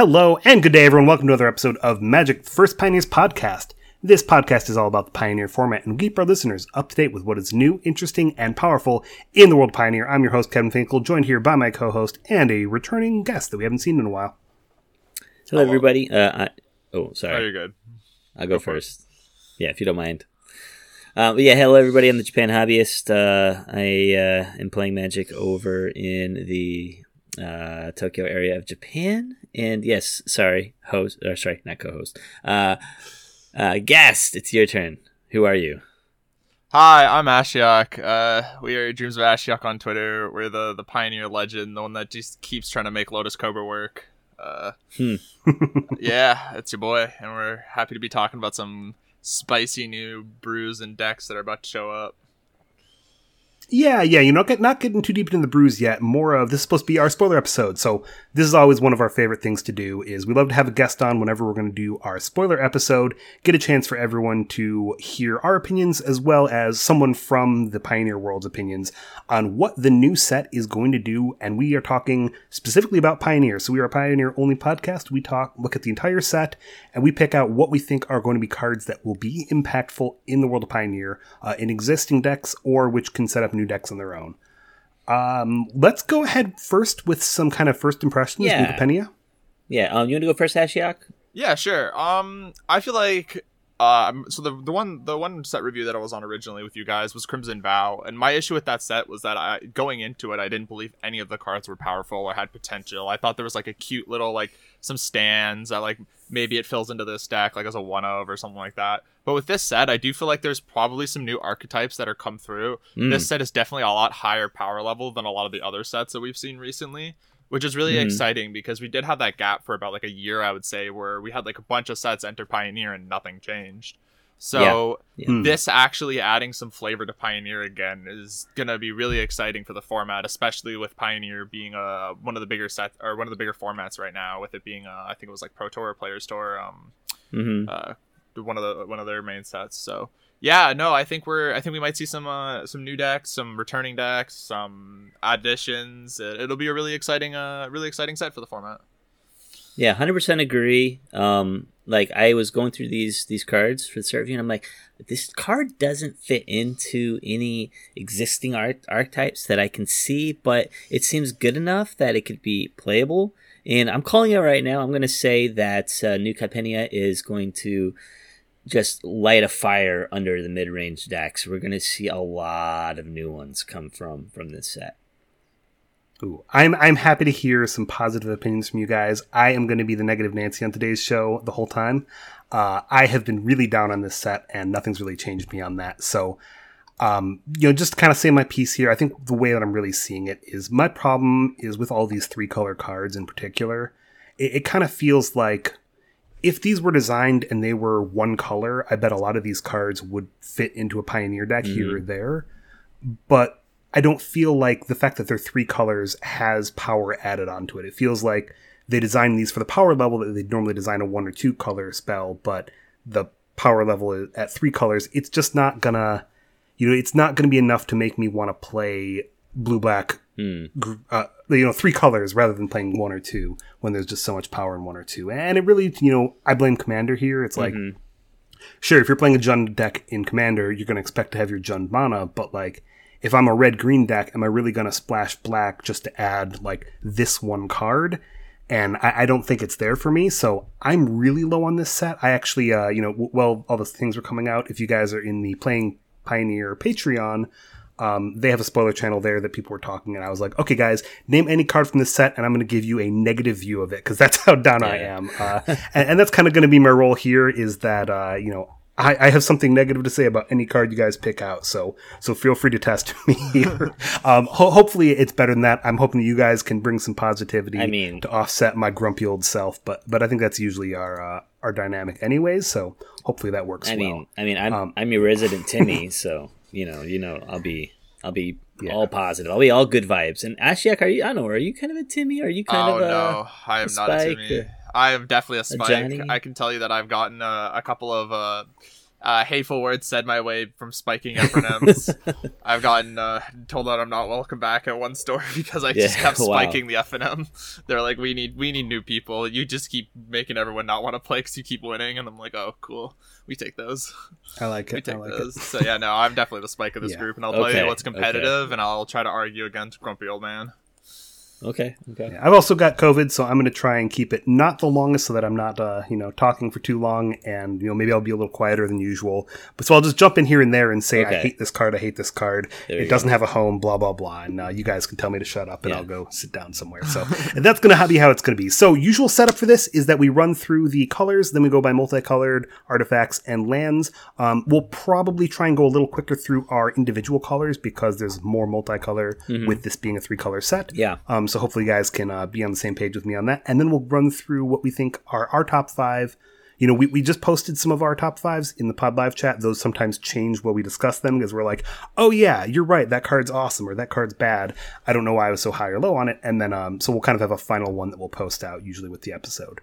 Hello and good day, everyone. Welcome to another episode of Magic First Pioneers Podcast. This podcast is all about the Pioneer format and we keep our listeners up to date with what is new, interesting, and powerful in the world of Pioneer. I'm your host, Kevin Finkel, joined here by my co host and a returning guest that we haven't seen in a while. Hello, everybody. Uh, I, oh, sorry. Oh, you're good. I'll go, first. Yeah, if you don't mind. Uh, but yeah, hello everybody. I'm the Japan hobbyist. Uh, I uh, am playing Magic over in the uh, Tokyo area of Japan. And yes, sorry, host or sorry, not co-host. Uh, uh, guest, it's your turn. Who are you? Hi, I'm Ashiok. Uh, we are Dreams of Ashiok on Twitter. We're the the pioneer legend, the one that just keeps trying to make Lotus Cobra work. Uh, Hmm. yeah, it's your boy, and we're happy to be talking about some spicy new brews and decks that are about to show up. Yeah, yeah, you know, get, not getting too deep into the brews yet. More of this is supposed to be our spoiler episode, so this is always one of our favorite things to do. Is we love to have a guest on whenever we're going to do our spoiler episode, get a chance for everyone to hear our opinions as well as someone from the Pioneer World's opinions on what the new set is going to do. And we are talking specifically about Pioneer. So we are a Pioneer only podcast. We talk, look at the entire set, and we pick out what we think are going to be cards that will be impactful in the world of Pioneer uh, in existing decks or which can set up new decks on their own. Um, let's go ahead first with some kind of first impressions. Yeah. Penia. Yeah, um, you want to go first, Ashiok? Yeah, sure. Um, I feel like um, so the the one the one set review that I was on originally with you guys was Crimson Vow, and my issue with that set was that I going into it I didn't believe any of the cards were powerful or had potential. I thought there was like a cute little like some stands that like maybe it fills into this deck like as a one of or something like that. But with this set, I do feel like there's probably some new archetypes that are come through. Mm. This set is definitely a lot higher power level than a lot of the other sets that we've seen recently which is really Mhm. exciting because we did have that gap for about like a year, I would say, where we had like a bunch of sets enter Pioneer and nothing changed. So Yeah. Hmm. this actually adding some flavor to Pioneer again is gonna be really exciting for the format, especially with Pioneer being uh, one of the bigger sets or one of the bigger formats right now, with it being uh, I think it was like Pro Tour or Players Tour, um, Mm-hmm. uh, one of the one of their main sets. So yeah, no, I think we're I think we might see some uh, some new decks, some returning decks, some additions. It, it'll be a really exciting uh really exciting set for the format. Yeah, hundred percent agree. Um, like I was going through these these cards for the review, and I'm like, this card doesn't fit into any existing art archetypes that I can see, but it seems good enough that it could be playable. And I'm calling it right now. I'm going to say that uh, New Capenna is going to just light a fire under the mid range decks. We're going to see a lot of new ones come from from this set. Ooh, I'm I'm happy to hear some positive opinions from you guys. I am going to be the negative Nancy on today's show the whole time. Uh, I have been really down on this set, and nothing's really changed me on that. So, um, you know, just to kind of say my piece here, I think the way that I'm really seeing it is my problem is with all these three color cards in particular. It, it kind of feels like if these were designed and they were one color, I bet a lot of these cards would fit into a Pioneer deck mm-hmm. here or there. But I don't feel like the fact that they're three colors has power added onto it. It feels like they designed these for the power level that they'd normally design a one or two color spell, but the power level at three colors, it's just not gonna, you know, it's not gonna be enough to make me want to play blue black, Gr- uh, you know, three colors rather than playing one or two when there's just so much power in one or two. And it really, you know, I blame Commander here. It's like, Mhm. sure, if you're playing a Jund deck in Commander, you're going to expect to have your Jund mana, but like, if I'm a red green deck, am I really going to splash black just to add like this one card? And I, I don't think it's there for me, so I'm really low on this set. I actually, uh, you know, w- well, all those things are coming out. If you guys are in the Playing Pioneer Patreon, um, they have a spoiler channel there that people were talking, and I was like, okay, guys, name any card from this set, and I'm going to give you a negative view of it because that's how down I am. Uh, and, and that's kind of going to be my role here is that uh, you know I, I have something negative to say about any card you guys pick out. So so feel free to test me here. um, ho- hopefully it's better than that. I'm hoping that you guys can bring some positivity. I mean- to offset my grumpy old self, but but I think that's usually our uh, our dynamic anyways. So hopefully that works I well. mean, I mean, I'm Um, I'm your resident Timmy, so you know, you know, I'll be I'll be Yeah. all positive. I'll be all good vibes. And Ashiok, are you? I don't know. Are you kind of a Timmy? Are you kind oh of a? no, I am not a Timmy. I am definitely a spike. Johnny? I can tell you that I've gotten uh, a couple of uh, uh, hateful words said my way from spiking FNMs. I've gotten uh, told that I'm not welcome back at one store because I just Yeah, kept wow. spiking the FNM. They're like, we need we need new people. You just keep making everyone not want to play because you keep winning, and I'm like, oh, cool. We take those. I like We it. I take like those. it. So yeah, no, I'm definitely the spike of this Yeah. group, and I'll play Okay, what's okay. competitive, and I'll try to argue against Grumpy Old Man. Okay. Okay. I've also got COVID, so I'm going to try and keep it not the longest, so that I'm not, uh, you know, talking for too long, and you know, maybe I'll be a little quieter than usual. But so I'll just jump in here and there and say, I hate this card, I hate this card. It doesn't have a home, blah blah blah, and uh, you guys can tell me to shut up, and Yeah. I'll go sit down somewhere. So and that's going to be how it's going to be. So usual setup for this is that we run through the colors, then we go by multicolored artifacts and lands. Um, we'll probably try and go a little quicker through our individual colors because there's more multicolor with this being a three color set. Mm-hmm. Yeah. Um, so hopefully you guys can uh, be on the same page with me on that, and then we'll run through what we think are our top five. You know, we, we just posted some of our top fives in the Pod Live chat. Those sometimes change while we discuss them because we're like, oh yeah, you're right, that card's awesome or that card's bad. I don't know why I was so high or low on it, and then um, so we'll kind of have a final one that we'll post out usually with the episode.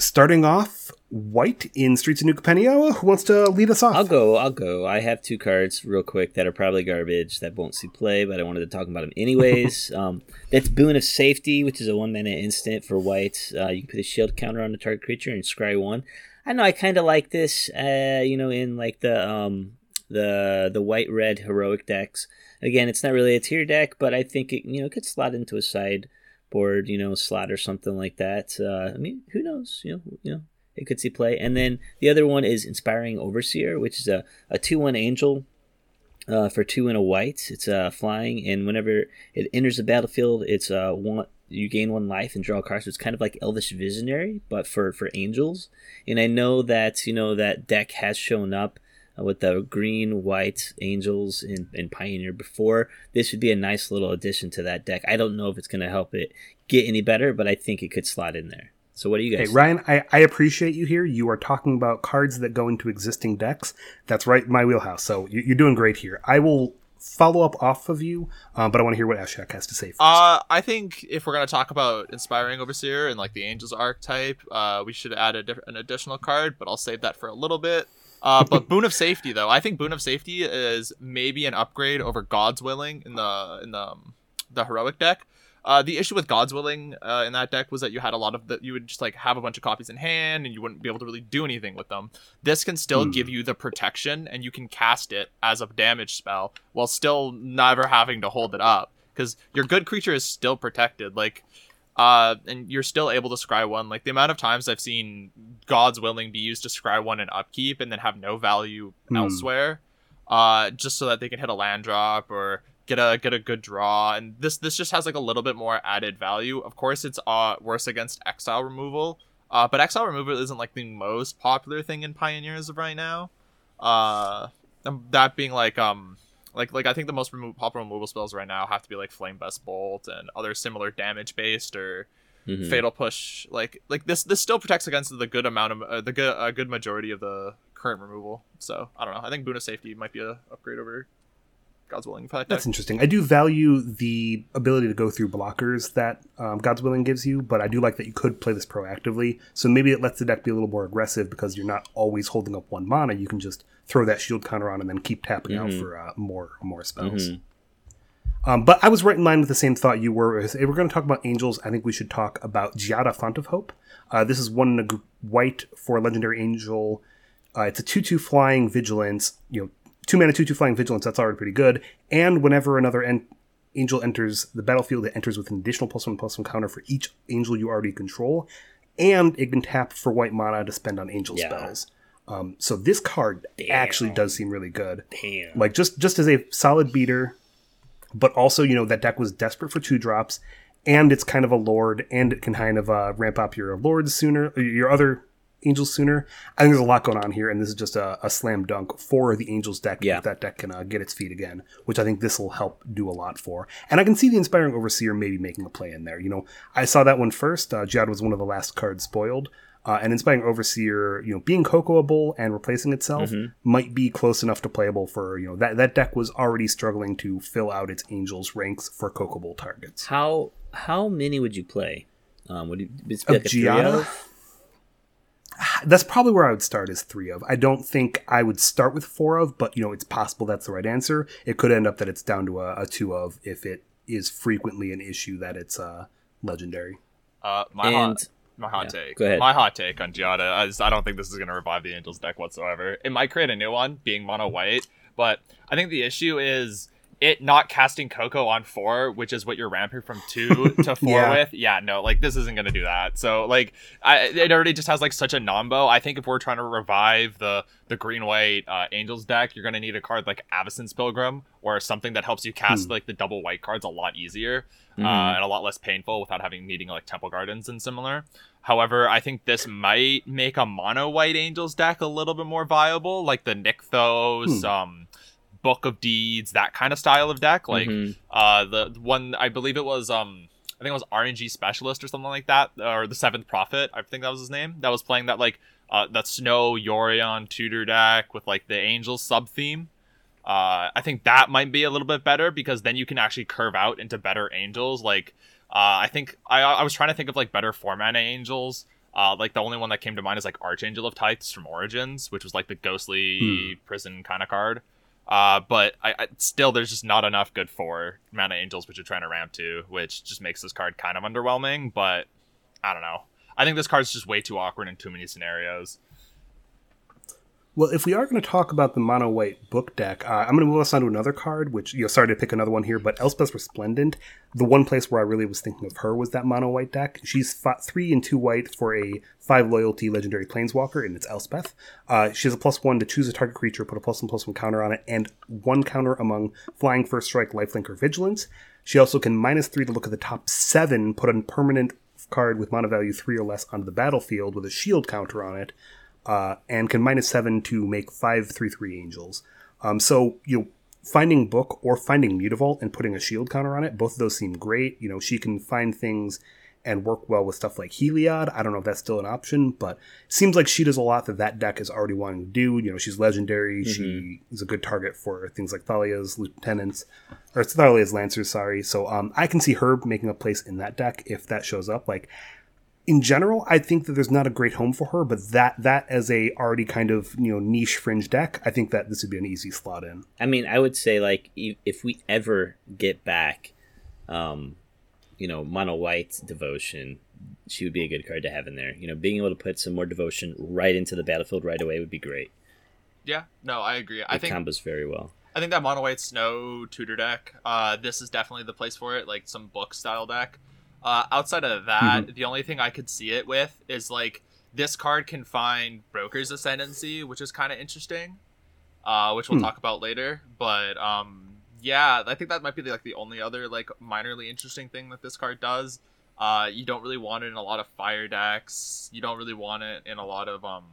Starting off, White in Streets of New Capenna. Who wants to lead us off? I'll go. I'll go. I have two cards real quick that are probably garbage that won't see play, but I wanted to talk about them anyways. um, that's Boon of Safety, which is a one mana instant for white. Uh, you can put a shield counter on the target creature and scry one. I know I kind of like this. Uh, you know, in like the um the the white red heroic decks. Again, it's not really a tier deck, but I think it you know could slot into a side board, you know, slot or something like that. Uh, I mean, who knows? You know, you know, it could see play. And then the other one is Inspiring Overseer, which is a, a 2 1 angel uh, for 2 and a white. It's uh, flying, and whenever it enters the battlefield, it's uh, one. You gain one life and draw cards. So it's kind of like Elvish Visionary, but for, for angels. And I know that you know that deck has shown up with the green white angels in, in Pioneer before. This would be a nice little addition to that deck. I don't know if it's going to help it get any better, but I think it could slot in there. So what do you guys? Hey, guys? Ryan, I, I appreciate you here. You are talking about cards that go into existing decks. That's right in my wheelhouse. So you- you're doing great here. I will follow up off of you, uh, but I want to hear what Ashiok has to say first. Uh, I think if we're gonna talk about inspiring overseer and like the angels archetype, uh, we should add a diff- an additional card, but I'll save that for a little bit. Uh, but boon of safety though, I think boon of safety is maybe an upgrade over God's willing in the in the um, the heroic deck. Uh, the issue with God's Willing uh, in that deck was that you had a lot of that. You would just like have a bunch of copies in hand, and you wouldn't be able to really do anything with them. This can still Hmm. give you the protection, and you can cast it as a damage spell while still never having to hold it up because your good creature is still protected. Like, uh, and you're still able to scry one. Like the amount of times I've seen God's Willing be used to scry one in upkeep and then have no value Hmm. elsewhere, uh, just so that they can hit a land drop or get a get a good draw. And this this just has like a little bit more added value. Of course, it's uh worse against exile removal. Uh, but exile removal isn't like the most popular thing in Pioneers of right now. Uh, um, that being like um like like I think the most remo- popular removal spells right now have to be like Flame-Blessed Bolt and other similar damage based or Mhm. Fatal Push. Like like this this still protects against the good amount of uh, the good a good majority of the current removal. So I don't know. I think Boon of Safety might be a upgrade over God's Willing. If I That's interesting. I do value the ability to go through blockers that um, God's Willing gives you, but I do like that you could play this proactively. So maybe it lets the deck be a little more aggressive because you're not always holding up one mana. You can just throw that shield counter on and then keep tapping out Mhm. for uh, more more spells. Mhm. Um, but I was right in line with the same thought you were. If we're going to talk about angels, I think we should talk about Giada Font of Hope. Uh, this is one in a white for a legendary angel. Uh, it's a two-two flying vigilance. You know, two mana two-two flying vigilance. That's already pretty good. And whenever another en- angel enters the battlefield, it enters with an additional plus one plus one counter for each angel you already control, and it can tap for white mana to spend on angel Yeah. spells. Um, so this card actually does seem really good. Damn. like just just as a solid beater but also you know that deck was desperate for two drops and it's kind of a lord and it can kind of uh, ramp up your lords sooner uh, your other angels sooner. I think there's a lot going on here and this is just a, a slam dunk for the angels deck Yeah. if that deck can uh, get its feet again which i think this will help do a lot for. And i can see the inspiring overseer maybe making a play in there you know. I saw that one first uh, Giada was one of the last cards spoiled uh, and inspiring overseer, you know, being cocoable and replacing itself might be close enough to playable for you know that that deck was already struggling to fill out its angels ranks for cocoable targets. How how many would you play? Um, would you it's Of like a Giada? that's probably where I would start as three of. I don't think I would start with four of, but you know, it's possible that's the right answer. It could end up that it's down to a, a two of if it is frequently an issue that it's uh, legendary. Uh, my And- hot, my hot yeah, take. go ahead. My hot take on Giada is I don't think this is going to revive the Angels deck whatsoever. It might create a new one, being mono white, but I think the issue is it not casting Coco on four, which is what you're ramping from two to four Yeah. with. Yeah, no, like this isn't going to do that. So like, I, it already just has like such a nombo. I think if we're trying to revive the the green white uh, Angels deck, you're going to need a card like Avacyn's Pilgrim or something that helps you cast Hmm. like the double white cards a lot easier uh, Mhm. and a lot less painful without having needing like Temple Gardens and similar. However, I think this might make a mono white Angels deck a little bit more viable, like the Nykthos, Hmm. um, Book of Deeds, that kind of style of deck. Like Mhm. uh, the one I believe it was um. I think it was RNG specialist or something like that, or the Seventh Prophet. I think that was his name. That was playing that like uh, that Snow Yorion tutor deck with like the Angels sub theme. Uh, I think that might be a little bit better because then you can actually curve out into better angels. Like, uh, I think I, I was trying to think of like better four mana angels. Uh, like the only one that came to mind is like Archangel of Tithes from Origins, which was like the ghostly prison kind of card. Uh, but I, I still there's just not enough good four mana angels which you're trying to ramp to, which just makes this card kind of underwhelming. But I don't know. I think this card's just way too awkward in too many scenarios. Well, if we are going to talk about the mono white book deck, uh, I'm going to move us on to another card. Which you know, sorry to pick another one here, but Elspeth Resplendent. The one place where I really was thinking of her was that mono white deck. She's fi- three and two white for a five loyalty legendary planeswalker, and it's Elspeth. Uh, she has a plus one to choose a target creature, put a plus one plus one counter on it, and one counter among flying, first strike, lifelink, or vigilance. She also can minus three to look at the top seven, put a permanent card with mana value three or less onto the battlefield with a shield counter on it uh, and can minus seven to make five three three angels. Um, so you know, finding book or finding mutavault and putting a shield counter on it, both of those seem great. You know, she can find things and work well with stuff like Heliod. I don't know if that's still an option, but it seems like she does a lot that that deck is already wanting to do. You know, she's legendary. She is a good target for things like Thalia's lieutenants, or Thalia's lancers. Sorry. So um, I can see her making a place in that deck if that shows up. Like in general, I think that there's not a great home for her, but that that as a already kind of you know niche fringe deck, I think that this would be an easy slot in. I mean, I would say like if we ever get back, um, you know, mono white devotion, she would be a good card to have in there. You know, being able to put some more devotion right into the battlefield right away would be great. Yeah, no, I agree. I think combos very well. I think that mono white snow tutor deck. Uh, this is definitely the place for it, like some book style deck. Uh, outside of that, the only thing I could see it with is like this card can find Broker's Ascendancy, which is kind of interesting, uh, which we'll Hmm. talk about later. But um, yeah, I think that might be like the only other like minorly interesting thing that this card does. Uh, you don't really want it in a lot of fire decks. You don't really want it in a lot of um,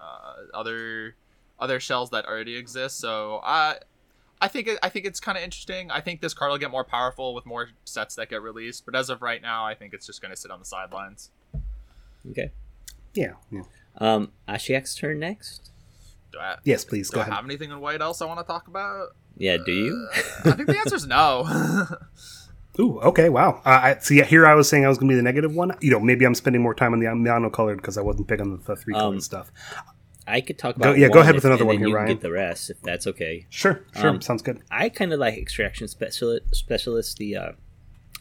uh, other other shells that already exist. So I I think it, I think it's kind of interesting. I think this card will get more powerful with more sets that get released. But as of right now, I think it's just going to sit on the sidelines. Okay. Yeah. yeah. Um, Ashiok's turn next. Do I, Yes, please do go I ahead. have anything in white else I want to talk about? Yeah, do you? Uh, I think the answer is no. Ooh, okay, wow. Uh, I see. Here, I was saying I was going to be the negative one. You know, maybe I'm spending more time on the mono colored because I wasn't big on the, the three colored Um, stuff. I could talk Go- about yeah, go ahead with if- another and one then here, you can Ryan. Get the rest if that's okay. Sure, sure, um, sounds good. I kind of like extraction specialist, specialist the uh,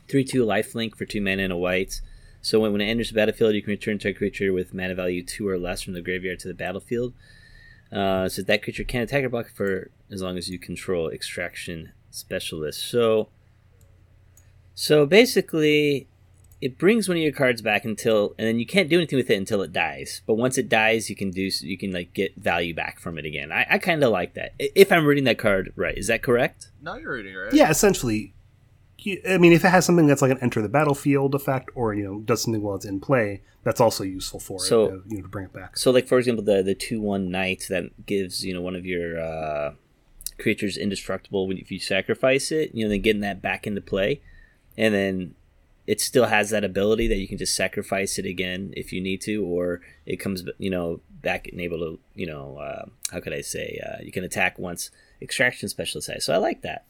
three two life link for two mana and a white. So when, when it enters the battlefield, you can return to a creature with mana value two or less from the graveyard to the battlefield. Uh, so that creature can attack or block for as long as you control extraction specialist. So so basically, it brings one of your cards back until, and then you can't do anything with it until it dies. But once it dies, you can do, you can like get value back from it again. I, I kind of like that. If I'm reading that card right, is that correct? no, you're reading it right. Yeah, essentially. you- I mean, if it has something that's like an enter the battlefield effect, or you know, does something while it's in play, that's also useful for So- it. uh, you know, to bring it back. So, like for example, the the two one knight that gives you know one of your uh, creatures indestructible when if you sacrifice it. You know, then getting that back into play, and then it still has that ability that you can just sacrifice it again if you need to, or it comes you know back and able to you know uh, how could I say uh, you can attack once extraction specialist has. So I like that.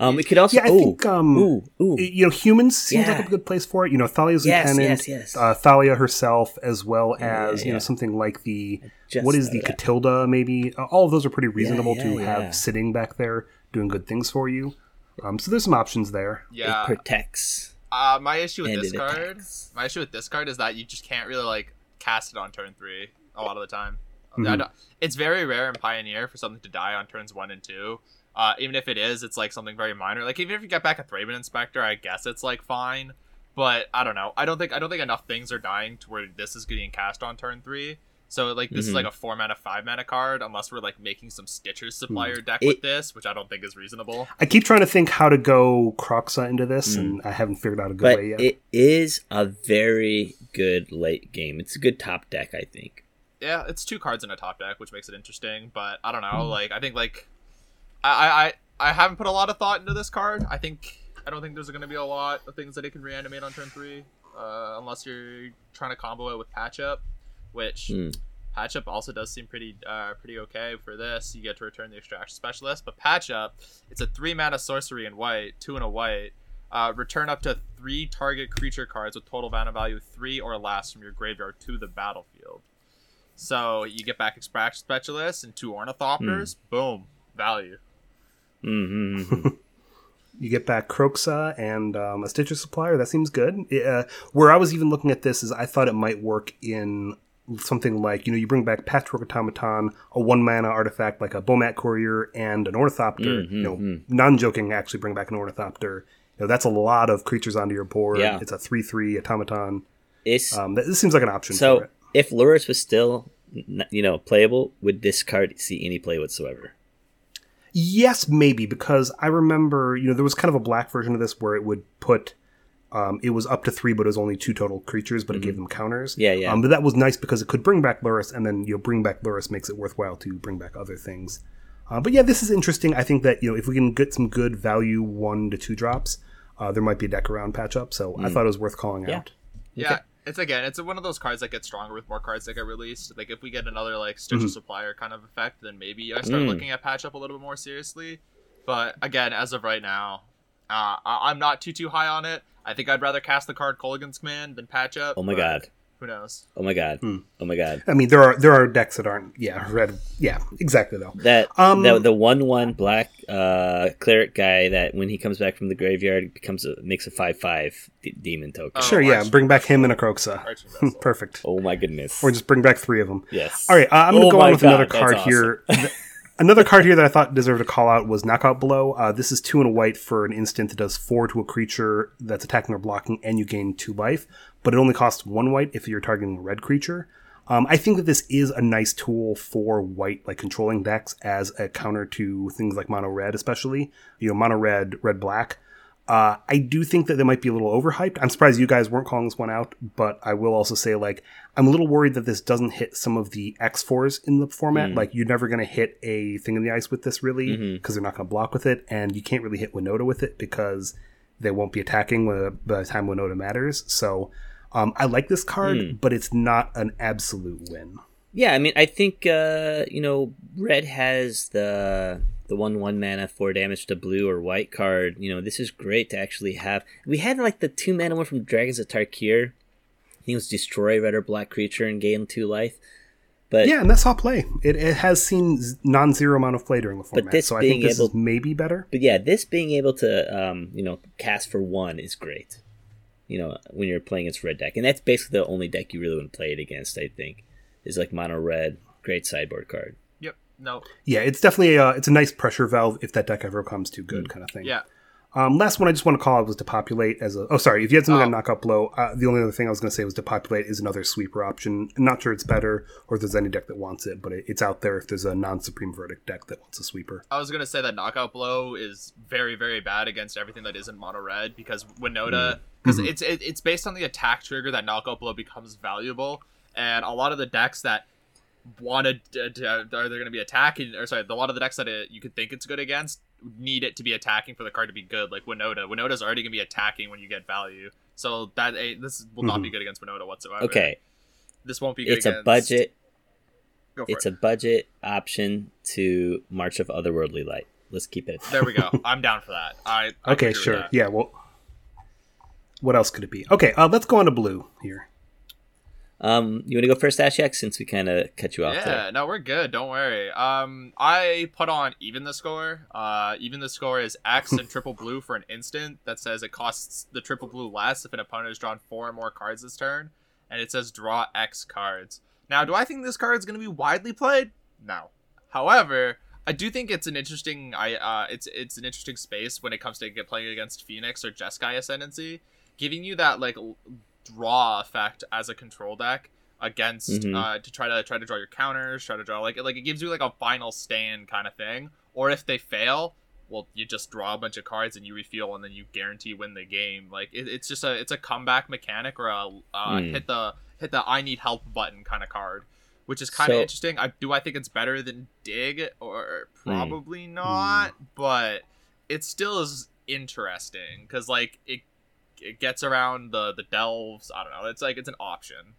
Um, we could also. Yeah, I ooh, think um, ooh, ooh. you know, humans seems like a good place for it. You know, Thalia's Yes, lieutenant, yes, yes. Uh, Thalia herself, as well Yeah, as you yeah. know something like the what is the. Katilda, maybe. Uh, all of those are pretty reasonable yeah, to yeah. have sitting back there doing good things for you. Um, so there's some options there. Yeah. It protects. Uh, my issue with this card, attacks. my issue with this card is that you just can't really like cast it on turn three a lot of the time. Mhm. I don't- it's very rare in Pioneer for something to die on turns one and two. Uh, even if it is, it's like something very minor. Like even if you get back a Thraben Inspector, I guess it's like fine. But I don't know. I don't think I don't think enough things are dying to where this is getting cast on turn three. So like this is Mhm. like a four mana, five mana card, unless we're like making some Stitcher's supplier deck It- with this, which I don't think is reasonable. I keep trying to think how to go Kroxa into this, Mm. and I haven't figured out a good But way yet. it is a very good late game. It's a good top deck, I think. yeah, it's two cards in a top deck, which makes it interesting. But I don't know. Hmm. Like I think like I I I haven't put a lot of thought into this card. I think I don't think there's going to be a lot of things that it can reanimate on turn three, uh, unless you're trying to combo it with patch up, which Hmm. patch up also does seem pretty uh, pretty okay for this. You get to return the extraction specialist, but patch up it's a three mana sorcery in white, two and a white. Uh, return up to three target creature cards with total mana value three or less from your graveyard to the battlefield. So you get back extraction specialist and two ornithopters. Boom, value. Mm-hmm. You get back Kroxa and um, a Stitcher supplier. That seems good. It, uh, where I was even looking at this is I thought it might work in something like you know you bring back Patchwork Automaton, a one mana artifact like a Bomat Courier and an Ornithopter. Mm, you know, mm, mm. non joking, actually bring back an Ornithopter. You know, that's a lot of creatures onto your board. Yeah. It's a three three automaton. It's Um, this seems like an option so if Lurrus was still, you know, playable, would this card see any play whatsoever? Yes, maybe because I remember, you know, there was kind of a black version of this where it would put, um, it was up to three, but it was only two total creatures, but it gave them counters. Mm-hmm. Yeah, yeah. Um, but that was nice because it could bring back Lurrus, and then you know, bring back Lurrus makes it worthwhile to bring back other things. Uh, but yeah, this is interesting. I think that you know if we can get some good value one to two drops, uh, there might be a deck around patch up. So I thought it was worth calling Mm. Yeah. out. Yeah, it's again, it's one of those cards that gets stronger with more cards that get released. Like if we get another like Stitcher supplier kind of effect, then maybe I start Mm. looking at patch up a little bit more seriously. But again, as of right now, uh, I- I'm not too too high on it. I think I'd rather cast the card Kolaghan's Command than patch up. Oh my god! Who knows? Oh my god! Hmm. Oh my god! I mean, there are there are decks that aren't yeah red yeah exactly though. That Um, the the one one black uh cleric guy that when he comes back from the graveyard becomes a makes a five five d- demon token. Oh, sure, yeah, bring back him and a Kroxa. Perfect. Oh my goodness! Or just bring back three of them. yes. All right, uh, I'm going to Oh go on with God, another card awesome. here. Th- another card here that I thought deserved a call out was Knockout Blow. Uh, this is two and a white for an instant that does four to a creature that's attacking or blocking, and you gain two life. But it only costs one white if you're targeting a red creature. Um, I think that this is a nice tool for white, like controlling decks, as a counter to things like mono red, especially you know mono red, red black. Uh, I do think that they might be a little overhyped. I'm surprised you guys weren't calling this one out, but I will also say, like, I'm a little worried that this doesn't hit some of the X4s in the format. Like, you're never going to hit a thing in the ice with this, really, because they're not going to block with it, and you can't really hit Winota with it because they won't be attacking by the time Winota matters. So, um, I like this card, but it's not an absolute win. Yeah, I mean, I think uh, you know, red has the the one one mana four damage to blue or white card. You know, this is great to actually have. We had like the two mana one from Dragons of Tarkir. I think it was destroy red or black creature and gain two life. But Yeah, and that's how play. It, it has seen non-zero amount of play during the format, this so I think this is maybe better. But yeah, this being able to um, you know cast for one is great. You know when you're playing against red deck, and that's basically the only deck you really want to play it against. I think is like mono red, great sideboard card. No. Yeah, it's definitely a, it's a nice pressure valve if that deck ever comes too good, kind of thing. Yeah. Um, last one I just want to call out was Depopulate as a. Oh, sorry. If you had something Oh. on knockout blow, uh, the only other thing I was going to say was Depopulate is another sweeper option. I'm not sure it's better or if there's any deck that wants it, but it, it's out there if there's a non-supreme verdict deck that wants a sweeper. I was gonna say that knockout blow is very very bad against everything that isn't mono red because Winota because it's it, it's based on the attack trigger that knockout blow becomes valuable and a lot of the decks that wanted to, to, are they going to be attacking or sorry a lot of the decks that it, you could think it's good against need it to be attacking for the card to be good like Winota Winota's already going to be attacking when you get value so that eh, this will not be good against Winota whatsoever Okay, this won't be good it's a budget. Go for It's it. a budget option to March of Otherworldly Light. let's keep it. There we go. I'm down for that. I, I Okay, sure. that. Yeah. Well, what else could it be? Okay, uh, let's go on to blue here. Um, you want to go first, Ashiok, since we kind of cut you off Yeah, there. no, we're good. Don't worry. Um, I put on even the score. Uh, even the score is X and triple blue for an instant. That says it costs the triple blue less if an opponent has drawn four or more cards this turn, and it says draw X cards. Now, do I think this card is going to be widely played? No. However, I do think it's an interesting. I uh, it's it's an interesting space when it comes to playing against Phoenix or Jeskai Ascendancy, giving you that like draw effect as a control deck against Mhm. uh, to try to try to draw your counters, try to draw like like it gives you like a final stand kind of thing. Or if they fail, well, you just draw a bunch of cards and you refuel, and then you guarantee win the game. Like it, it's just a it's a comeback mechanic or a uh, Mm. hit the hit the I need help button kind of card, which is kind of So- interesting. I do I think it's better than dig or Hmm. probably not, but it still is interesting because like it it gets around the the delves. I don't know. It's like it's an option.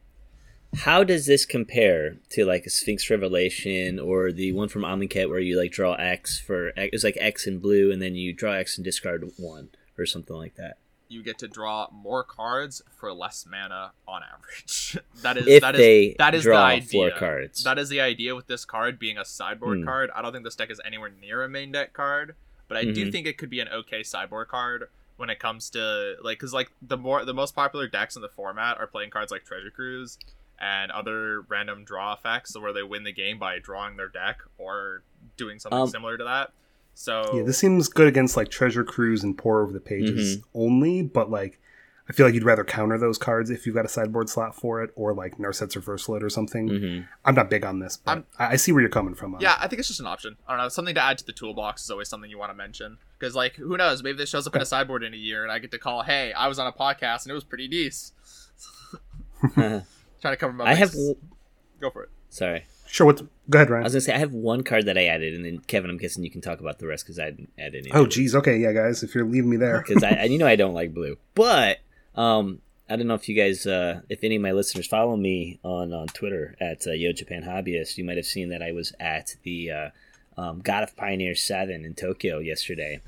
How does this compare to like a Sphinx Revelation or the one from Amonkhet where you like draw X for it's like X in blue and then you draw X and discard one or something like that? You get to draw more cards for less mana on average. that is If that is they that is draw the idea. four cards. That is the idea with this card being a sideboard Hmm. card. I don't think this deck is anywhere near a main deck card, but I do Mhm. think it could be an okay sideboard card when it comes to like because like the more the most popular decks in the format are playing cards like Treasure Cruise and other random draw effects where they win the game by drawing their deck or doing something Um, similar to that. So Yeah, this seems good against like Treasure Cruise and Pore Over the Pages Mm-hmm. only, but like I feel like you'd rather counter those cards if you've got a sideboard slot for it, or like Narset's Reversal it or something. hmm I'm not big on this, but I'm- I I see where you're coming from. On Yeah, I think it's just an option. I don't know. Something to add to the toolbox is always something you want to mention. Because, like, who knows? Maybe this shows up in a sideboard in a year and I get to call, hey, I was on a podcast and it was pretty decent. Trying to cover my I have. bases. Go for it. Sorry, Sure. What's go ahead, Ryan. I was gonna say I have one card that I added, and then Kevin, I'm guessing you can talk about the rest because I didn't add any. Oh, geez. Okay, yeah, guys. If you're leaving me there, because I, and you know I don't like blue. But um, I don't know if you guys, uh, if any of my listeners follow me on on Twitter at uh, Yo Japan Hobbyist, you might have seen that I was at the uh, um, God of Pioneers Seven in Tokyo yesterday.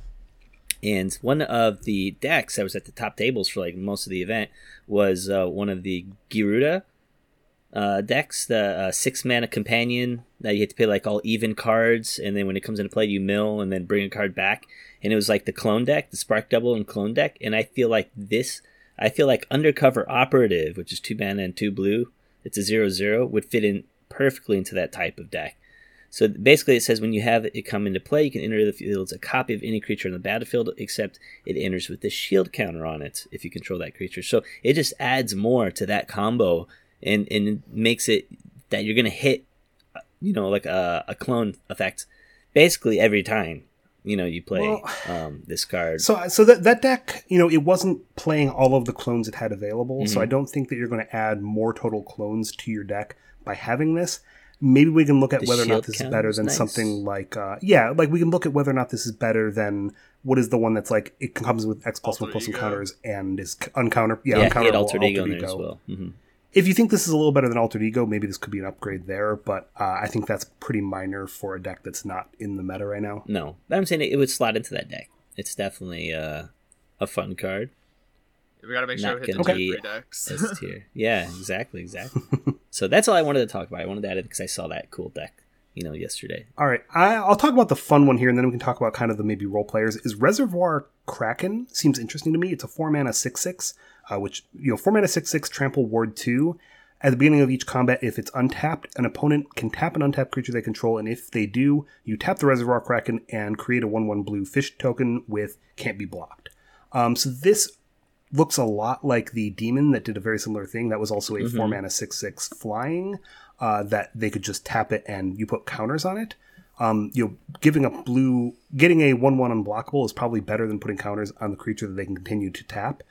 And one of the decks that was at the top tables for like most of the event was uh, one of the Gyruda uh, decks, the uh, six mana companion that you had to play like all even cards, and then when it comes into play, you mill and then bring a card back. And it was like the clone deck, the Spark Double and clone deck. And I feel like this, I feel like Undercover Operative, which is two mana and two blue, it's a zero zero, would fit in perfectly into that type of deck. So basically, it says when you have it come into play, you can enter the field as a copy of any creature on the battlefield, except it enters with the shield counter on it if you control that creature. So it just adds more to that combo and and makes it that you're gonna hit, you know, like a, a clone effect, basically every time you know you play Well- um, this card. So, so that that deck, you know, it wasn't playing all of the clones it had available. So Mhm. I don't think that you're going to add more total clones to your deck by having this. Maybe we can look at The whether or not this is better than nice. something like, uh, yeah, like we can look at whether or not this is better than what is the one that's like it comes with X plus one Alter plus some Ego. counters and is c- uncounter, yeah, yeah, uncounterable hit Altered Ego in Altered there as Ego. well. hmm If you think this is a little better than Altered Ego, maybe this could be an upgrade there. But uh, I think that's pretty minor for a deck that's not in the meta right now. No, I'm saying it, it would slot into that deck. It's definitely uh, a fun card. We gotta make sure Not we hit the gonna top be three decks. S tier. yeah, exactly, exactly. so that's all I wanted to talk about. I wanted to add it because I saw that cool deck, you know, yesterday. All right, I, I'll talk about the fun one here, and then we can talk about kind of the maybe role players. Is Reservoir Kraken seems interesting to me. It's a four mana six six, uh, which you know four mana six six trample ward two. At the beginning of each combat, if it's untapped, an opponent can tap an untapped creature they control, and if they do, you tap the Reservoir Kraken and create a one one blue fish token with can't be blocked. Um, so this looks a lot like the demon that did a very similar thing. That was also a four mana six six flying uh, that they could just tap it and you put counters on it. Um, you know, giving a blue, getting a one one unblockable is probably better than putting counters on the creature that they can continue to tap.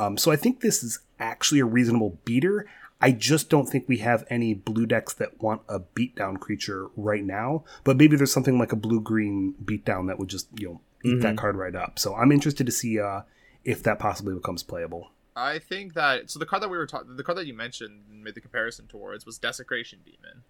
Um, so I think this is actually a reasonable beater. I just don't think we have any blue decks that want a beatdown creature right now. But maybe there's something like a blue green beatdown that would just you know eat that card right up. So I'm interested to see uh, if that possibly becomes playable. I think that so the card that we were talking, the card that you mentioned and made the comparison towards was Desecration Demon.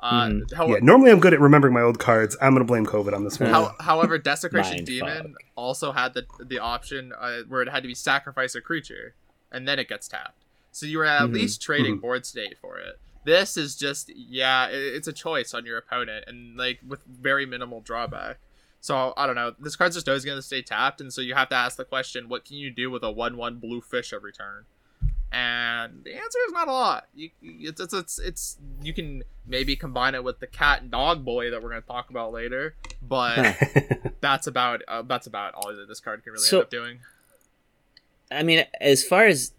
Uh, Mhm. how- Yeah, normally I'm good at remembering my old cards. I'm gonna blame COVID on this one. How, however, Desecration Demon fuck. also had the the option uh, where it had to be sacrifice a creature, and then it gets tapped. So you were at Mhm. least trading Mhm. board state for it. This is just yeah, it, it's a choice on your opponent, and like with very minimal drawback. So I don't know. This card's just always going to stay tapped, and so you have to ask the question: What can you do with a one-one blue fish every turn? And the answer is not a lot. You, it's, it's it's it's you can maybe combine it with the cat and dog boy that we're going to talk about later, but that's about uh, that's about all that this card can really So- end up doing. I mean, as far as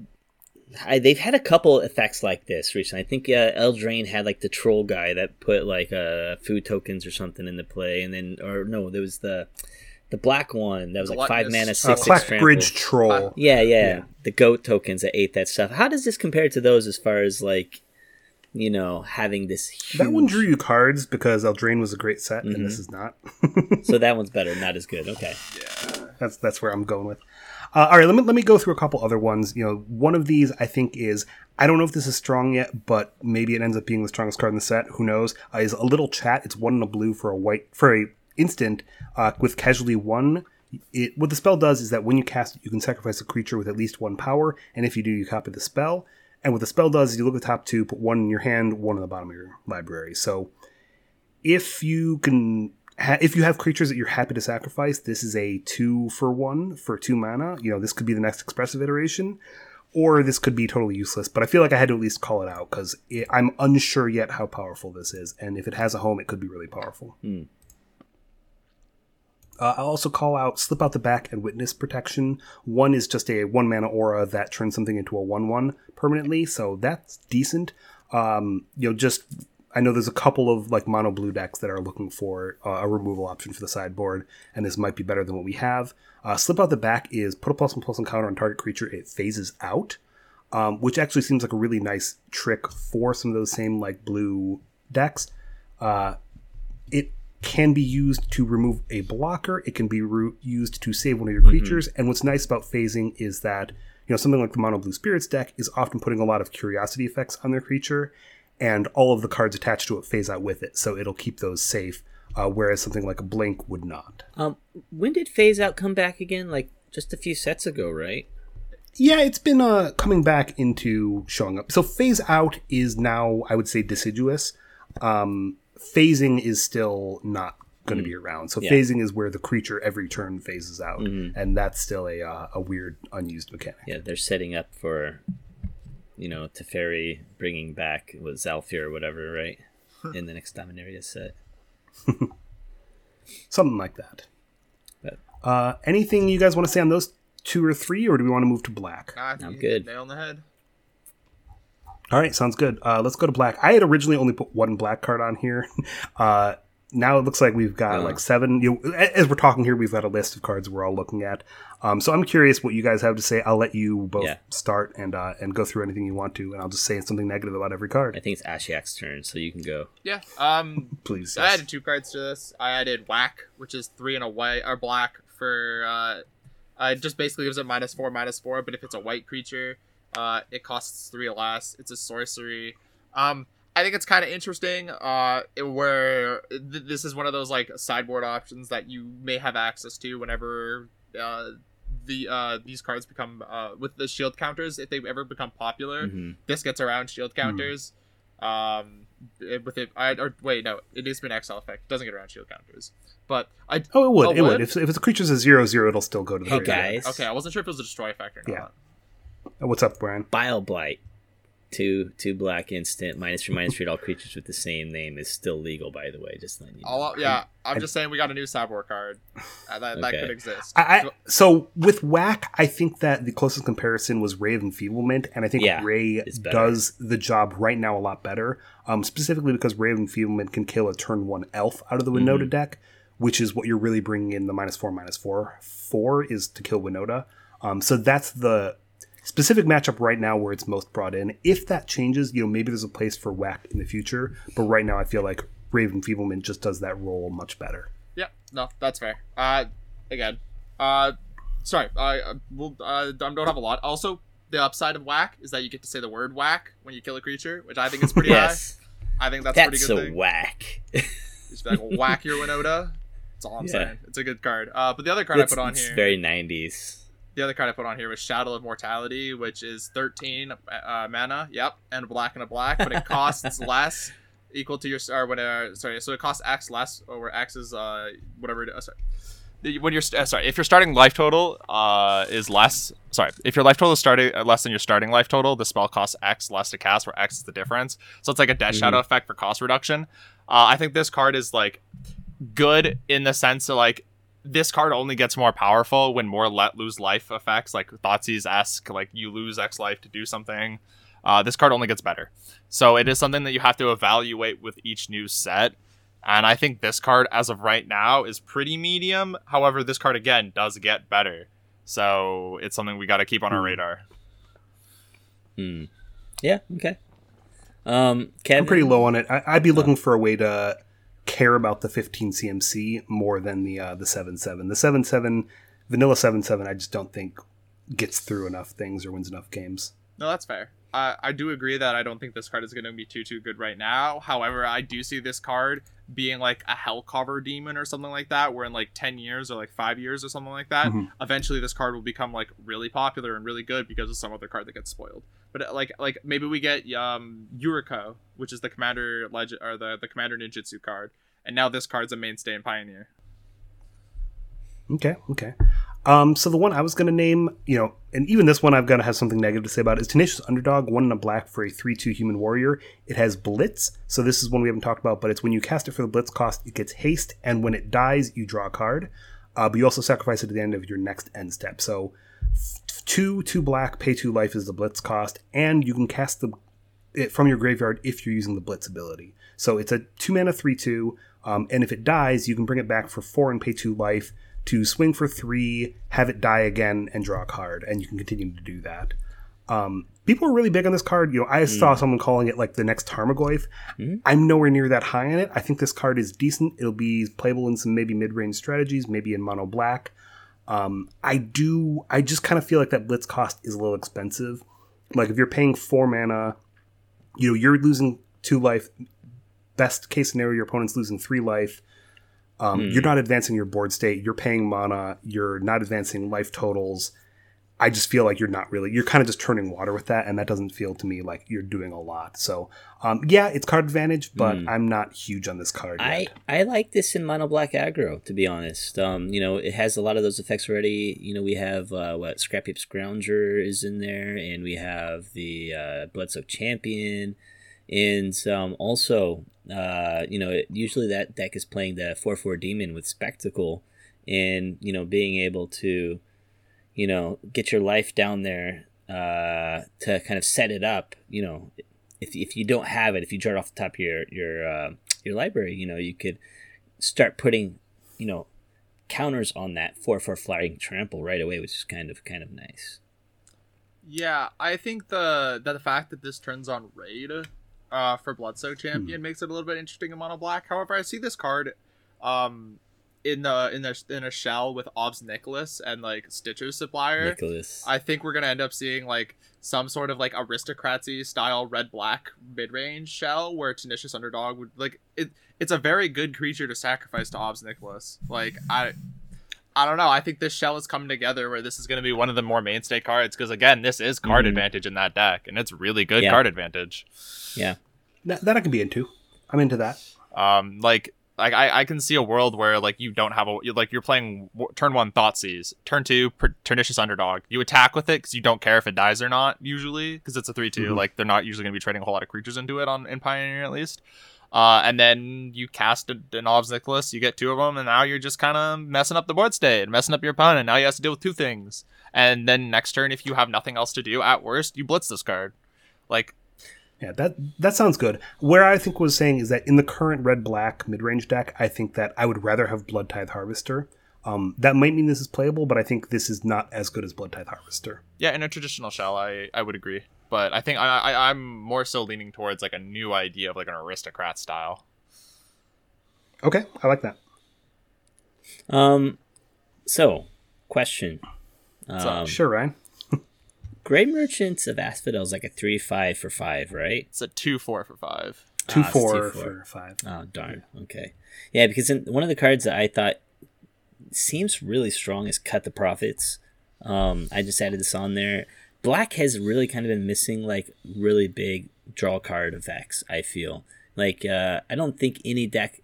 I, they've had a couple effects like this recently. I think uh, Eldraine had like the troll guy that put like uh, food tokens or something into play, and then or no, there was the the black one that was like five mana, uh, six Troll. six trample. Clackbridge Troll. Yeah, yeah, Yeah. the goat tokens that ate that stuff. How does this compare to those as far as like, you know, having this huge? That one drew you cards because Eldraine was a great set, Mhm. and this is not. So that one's better, not as good. Okay. Yeah. That's that's where I'm going with. Uh, all right, let me let me go through a couple other ones. You know, one of these I think is I don't know if this is strong yet, but maybe it ends up being the strongest card in the set. Who knows? Uh, is a little chat. It's one in a blue for a white for a instant uh, with casualty one. It what the spell does is that when you cast it, you can sacrifice a creature with at least one power, and if you do, you copy the spell. And what the spell does is you look at the top two, put one in your hand, one in the bottom of your library. So if you can ha- if you have creatures that you're happy to sacrifice this is a two for one for two mana you know this could be the next expressive iteration or this could be totally useless but i feel like i had to at least call it out because i'm unsure yet how powerful this is and if it has a home it could be really powerful Hmm. Uh, I'll also call out Slip Out the Back and Witness Protection. One is just a one mana aura that turns something into a 1 1 permanently, so that's decent. Um, you know, just I know there's a couple of like mono blue decks that are looking for uh, a removal option for the sideboard, and this might be better than what we have. Uh, Slip Out the Back is put a plus one plus one counter on target creature, it phases out, um, which actually seems like a really nice trick for some of those same like blue decks. Uh, it can be used to remove a blocker. It can be ru- used to save one of your creatures. And what's nice about phasing is that you know something like the mono blue spirits deck is often putting a lot of curiosity effects on their creature, and all of the cards attached to it phase out with it, so it'll keep those safe. Uh, whereas something like a blink would not. Um, when did Phase Out come back again? Like just a few sets ago, right? Yeah, it's been uh, coming back into showing up. So phase out is now, I would say, deciduous. Um, phasing is still not going to be around. So Yeah. phasing is where the creature every turn phases out, and that's still a uh, a weird unused mechanic. Yeah, they're setting up for, you know, Teferi bringing back what Zhalfir or whatever, right? In the next Dominaria set. Something like that. But- Uh, anything you guys want to say on those two or three, or do we want to move to black? Nah, I'm good. the Nail on the head. All right, sounds good. Uh, let's go to black. I had originally only put one black card on here. Uh, now it looks like we've got Oh. like seven. You know, as we're talking here, we've got a list of cards we're all looking at. Um, so I'm curious what you guys have to say. I'll let you both Yeah. start and uh, and go through anything you want to, and I'll just say something negative about every card. I think it's Ashiok's turn, so you can go. Yeah. Um. Please. I added two cards to this. I added whack, which is three and a white or black for. Uh, uh, it just basically gives it minus four, minus four. But if it's a white creature, uh, it costs three or less. It's a sorcery. Um, I think it's kind of interesting. Uh, where th- this is one of those like sideboard options that you may have access to whenever uh, the uh, these cards become uh, with the shield counters. If they ever become popular, Mhm. this gets around shield Hmm. counters. Um, it- with it, I or wait, no, it needs to be an exile effect. It doesn't get around shield counters. But I Oh, it would. Oh, it would. would? If, if it's a creature's a zero zero, it'll still go to the Hey, guys. okay, I wasn't sure if it was a destroy effect or not. Yeah. Uh, What's up, Brian? Bile Blight. Two two black instant minus three minus three to all creatures with the same name is still legal by the way, just letting you know. All, yeah, I'm I- just saying we got a new sideboard card uh, that, that could exist. I, I, so with whack, I think that the closest comparison was Ray of Enfeeblement, and I think Yeah, Ray does the job right now a lot better. Um, specifically because Ray of Enfeeblement can kill a turn one elf out of the Winota Mm-hmm. deck, which is what you're really bringing in the minus four minus four four is to kill Winota. Um, so that's the specific matchup right now where it's most brought in. If that changes, you know maybe there's a place for whack in the future, but right now I feel like Ray of Enfeeblement just does that role much better. yeah, no, that's fair. Uh, again, uh, sorry, I uh, will uh, don't have a lot. Also, the upside of whack is that you get to say the word whack when you kill a creature, which I think is pretty Yes. I think that's, a pretty That's good a thing. whack. Just be like whack your Winota. That's all I'm Yeah. saying. It's a good card. Uh, but the other card it's, I put on it's here, very 90s. The other card I put on here was Shadow of Mortality, which is 13 uh, mana. Yep, and black and a black, but it costs less, equal to your or when uh, sorry, so it costs X less, or where X is uh whatever. It, uh, sorry. When you're uh, sorry, if your starting life total uh is less, sorry, if your life total is starting uh, less than your starting life total, the spell costs X less to cast, where X is the difference. So it's like a Death Mhm. Shadow effect for cost reduction. Uh, I think this card is like good in the sense that like this card only gets more powerful when more let lose life effects like Thoughtseize esque, like you lose X life to do something. Uh, this card only gets better. So it is something that you have to evaluate with each new set. And I think this card, as of right now, is pretty medium. However, this card again does get better. So it's something we got to keep on our Hmm. radar. Hmm. Yeah, okay. Um, Kevin, I'm pretty low on it. I, I'd be looking for a way to care about the 15 CMC more than the uh, the 7-7. The 7-7, vanilla 7-7, I just don't think gets through enough things or wins enough games. No, that's fair. I I do agree that I don't think this card is going to be too too good right now. However, I do see this card being like a hell cover demon or something like that, where in like ten years or like five years or something like that, Mhm. eventually this card will become like really popular and really good because of some other card that gets spoiled. But uh, like like maybe we get um Yuriko, which is the commander legend or the the commander ninjutsu card, and now this card's a mainstay in Pioneer. Okay, okay. Um, so the one I was going to name, you know, and even this one I've got to have something negative to say about is Tenacious Underdog, one in a black for a 3 2 human warrior. It has Blitz, so this is one we haven't talked about, but it's when you cast it for the Blitz cost, it gets haste, and when it dies, you draw a card. Uh, but you also sacrifice it at the end of your next end step. So two, two black, pay two life is the Blitz cost, and you can cast the it from your graveyard if you're using the Blitz ability. So it's a two mana three two, um, and if it dies, you can bring it back for four and pay two life to swing for three, have it die again, and draw a card, and you can continue to do that. Um, people are really big on this card. You know, I saw someone calling it like the next Tarmogoyf. Mhm. I'm nowhere near that high on it. I think this card is decent. It'll be playable in some maybe mid-range strategies, maybe in mono black. Um, I do. I just kind of feel like that blitz cost is a little expensive. Like if you're paying four mana, you know you're losing two life. Best case scenario, your opponent's losing three life. Um, Hmm. You're not advancing your board state. You're paying mana. You're not advancing life totals. I just feel like you're not really. You're kind of just turning water with that, and that doesn't feel to me like you're doing a lot. So, um, yeah, it's card advantage, but Hmm. I'm not huge on this card. I, yet. I like this in mono black aggro to be honest. Um, you know, it has a lot of those effects already. You know, we have uh, what Scrapheap Scrounger is in there, and we have the uh, Bloodsoaked Champion, and um, also uh, you know, usually that deck is playing the four four Demon with Spectacle, and you know, being able to, you know, get your life down there uh, to kind of set it up. You know, if, if you don't have it, if you draw it off the top of your your uh, your library, you know, you could start putting, you know, counters on that four four flying trample right away, which is kind of kind of nice. Yeah, I think the the fact that this turns on raid uh, for Bloodsoaked Hmm. Champion makes it a little bit interesting in mono black. However, I see this card um in the in the in a shell with Ob Nixilis and like Stitcher's Supplier. Nixilis. I think we're gonna end up seeing like some sort of like aristocracy style red black mid range shell where Tenacious Underdog would like it. It's a very good creature to sacrifice to Ob Nixilis. Like I. I don't know. I think this shell is coming together where this is going to be one of the more mainstay cards because again, this is card Mhm. advantage in that deck, and it's really good Yeah. card advantage. yeah. that, that I can be into. I'm into that. Um, like like I, I can see a world where like you don't have a like you're playing w- turn one Thoughtseize, turn two per- Pernicious Underdog. You attack with it because you don't care if it dies or not usually because it's a three Mhm. Like they're not usually going to be trading a whole lot of creatures into it on in Pioneer at least. Uh, and then you cast a, an Ob Nixilis, you get two of them, and now you're just kind of messing up the board state and messing up your opponent. Now you have to deal with two things. And then next turn, if you have nothing else to do, at worst, you blitz this card. Like, Yeah, that that sounds good. Where I think was saying is that in the current red black mid range deck, I think that I would rather have Blood Tithe Harvester. Um, that might mean this is playable, but I think this is not as good as Blood Tithe Harvester. Yeah, in a traditional shell, I, I would agree. But I think I, I I'm more so leaning towards like a new idea of like an aristocrat style. Okay, I like that. Um. So, question. Um, Sure, Ryan. Gray Merchants of Asphodel is like a three five for five, right? It's a two four for five. two Ah, it's four for five. Oh darn. Okay. Yeah, because in, one of the cards that I thought seems really strong is cut the profits. Um, I just added this on there. Black has really kind of been missing like really big draw card effects. I feel like uh, I don't think any deck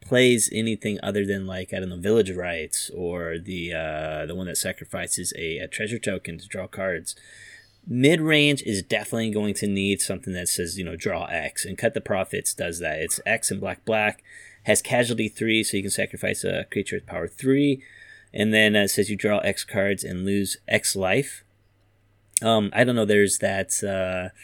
plays anything other than like I don't know Village Rites or the uh, the one that sacrifices a, a treasure token to draw cards. Mid range is definitely going to need something that says you know draw X and cut the profits does that. It's X and black black has casualty three, so you can sacrifice a creature with power three, and then uh, it says you draw X cards and lose X life. Um, I don't know. There's that uh,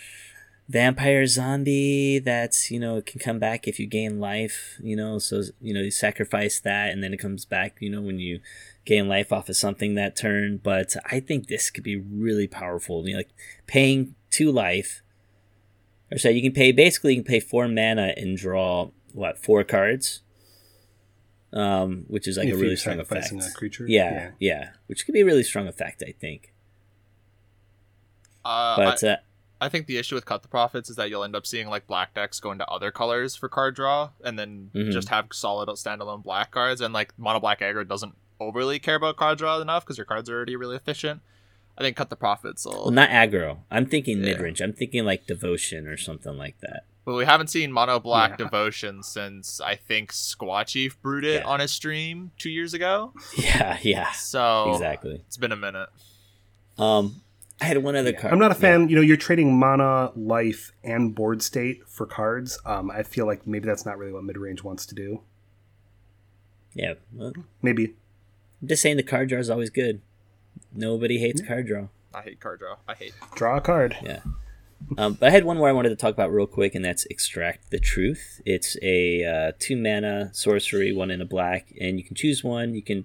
vampire zombie that's you know can come back if you gain life. You know, so you know you sacrifice that, and then it comes back. You know when you gain life off of something that turn. But I think this could be really powerful. You know, like paying two life. Or so you can pay basically you can pay four mana and draw what four cards, um, which is like If a really strong effect. creature. Yeah, yeah, which could be a really strong effect, I think. Uh, But I, uh, I think the issue with cut the profits is that you'll end up seeing like black decks go into other colors for card draw, and then Mhm. just have solid standalone black cards. And like mono black aggro doesn't overly care about card draw enough because your cards are already really efficient. I think cut the profits will. well, not aggro. I'm thinking Yeah. mid range. I'm thinking like devotion or something like that. But we haven't seen mono black Yeah. devotion since I think Squat Chief brewed it Yeah. on a stream two years ago. Yeah, yeah, So exactly. it's been a minute. Um, I had one other Yeah. card. I'm not a yeah. fan. You know, you're trading mana, life, and board state for cards. Um, I feel like maybe that's not really what mid range wants to do. Yeah, well, Maybe. I'm just saying the card draw is always good. Nobody hates card draw. I hate card draw. I hate. Draw a card. Yeah. Um, but I had one where I wanted to talk about real quick, and that's Extract the Truth. It's a uh, two mana sorcery, one in a black, and you can choose one. You can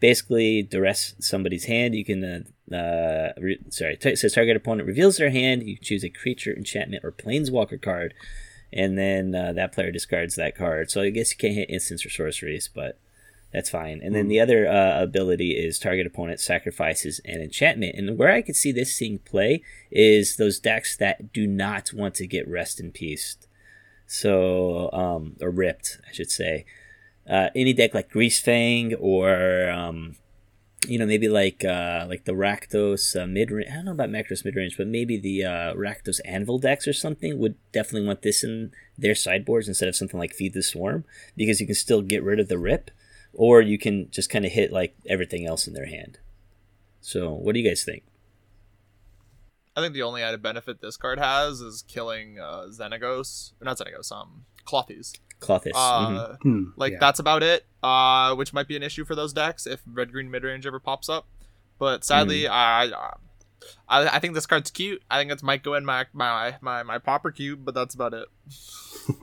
basically duress somebody's hand. You can, uh, uh, re- sorry, t- says target opponent reveals their hand. You choose a creature, enchantment, or planeswalker card, and then uh, that player discards that card. So I guess you can't hit instants or sorceries, but that's fine. And then the other uh, ability is target opponent sacrifices an enchantment. And where I could see this seeing play is those decks that do not want to get rest in peace. So, um, or ripped, I should say. Uh, any deck like Greasefang or, um, you know, maybe like uh, like the Rakdos uh, mid. I don't know about Macros mid range, but maybe the uh, Rakdos Anvil decks or something would definitely want this in their sideboards instead of something like Feed the Swarm because you can still get rid of the rip or you can just kind of hit like everything else in their hand. So, what do you guys think? I think the only added benefit this card has is killing uh, Xenagos. Or not Xenagos, um, Klothys. Klothys. Uh, mhm. Hmm, Like yeah. that's about it. Uh, which might be an issue for those decks if red green mid range ever pops up. But sadly, Hmm. I, I I think this card's cute. I think it might go in my my my my pauper cube, but that's about it.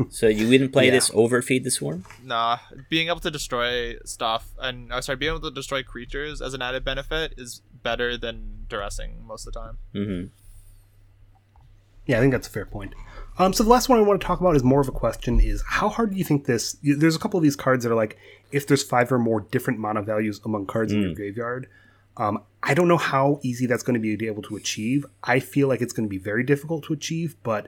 So you wouldn't play Yeah. this over Feed the Swarm? Nah, being able to destroy stuff and uh, sorry, being able to destroy creatures as an added benefit is better than duressing most of the time. Mm-hmm. Yeah, I think that's a fair point. Um, so the last one I want to talk about is more of a question: is how hard do you think this? There's a couple of these cards that are like, if there's five or more different mana values among cards in your graveyard. Um, I don't know how easy that's going to be able to achieve. I feel like it's going to be very difficult to achieve, but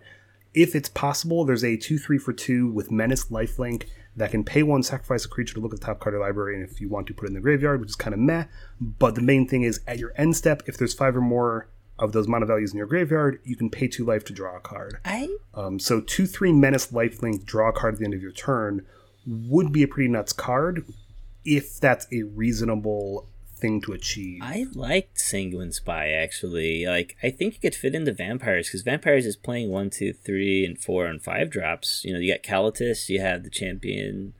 if it's possible, there's a two three for two with Menace Lifelink that can pay one, sacrifice a creature to look at the top card of the library, and if you want to put it in the graveyard, which is kind of meh. But the main thing is at your end step, if there's five or more of those mana values in your graveyard, you can pay two life to draw a card. I Um, so two three Menace Lifelink, draw a card at the end of your turn would be a pretty nuts card if that's a reasonable thing to achieve. I liked Sanguine Spy actually. Like I think it could fit into vampires because vampires is playing one, two, three, and four and five drops. You know, you got Kalitas, you have the champion.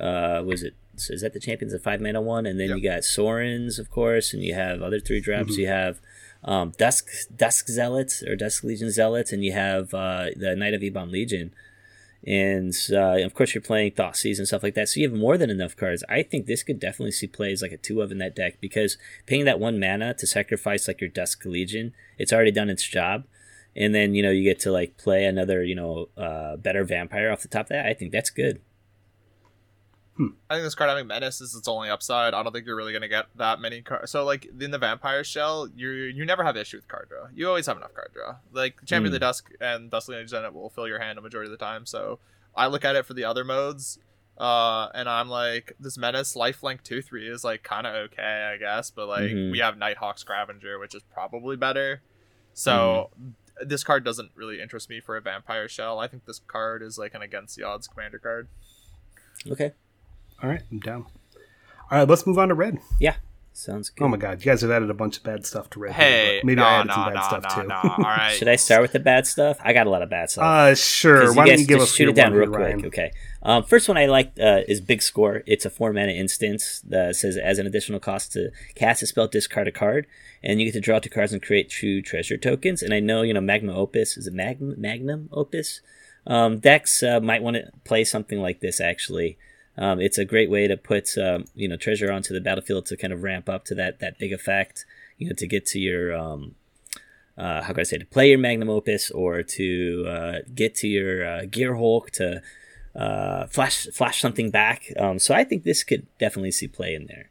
Uh, was it? so Is that the champions of five mana one? And then Yep. you got Sorins, of course, and you have other three drops. You have um, Dusk Dusk Zealots or Dusk Legion Zealots, and you have uh, the Knight of Ebon Legion. And uh, of course, you're playing Thought Thoughtseize and stuff like that. So you have more than enough cards. I think this could definitely see plays like a two of in that deck because paying that one mana to sacrifice like your Dusk Legion, it's already done its job. And then you know you get to like play another you know uh, better vampire off the top of that. I think that's good. I think this card having menace is its only upside. I don't think you're really gonna get that many cards. So like in the vampire shell, you you never have issue with card draw. You always have enough card draw. Like champion of the dusk and Dustly Lieutenant will fill your hand a majority of the time. So I look at it for the other modes, uh, and I'm like this menace lifelink two three is like kind of okay, I guess. But like Mhm. we have Nighthawk Scavenger, which is probably better. So. This card doesn't really interest me for a vampire shell. I think this card is like an against the odds commander card. Okay, All right, I'm down. All right, let's move on to red. Yeah, sounds good. Oh my god, you guys have added a bunch of bad stuff to red. Hey, but maybe no, I added no, some bad no, stuff no, too. no. All right. Should I start with the bad stuff? I got a lot of bad stuff. Uh, sure. Why don't you give just us shoot it down real quick? Ryan? Okay. Um, first one I like uh, is Big Score. It's a four mana instance that says as an additional cost to cast a spell, discard a card, and you get to draw two cards and create two treasure tokens. And I know you know Magma Opus is a Magnum Magnum Opus. Um, decks uh, might want to play something like this actually. Um, it's a great way to put um, you know treasure onto the battlefield to kind of ramp up to that that big effect. You know to get to your um, uh, how can I say to play your magnum opus or to uh, get to your uh, gear hulk to uh, flash flash something back. Um, so I think this could definitely see play in there.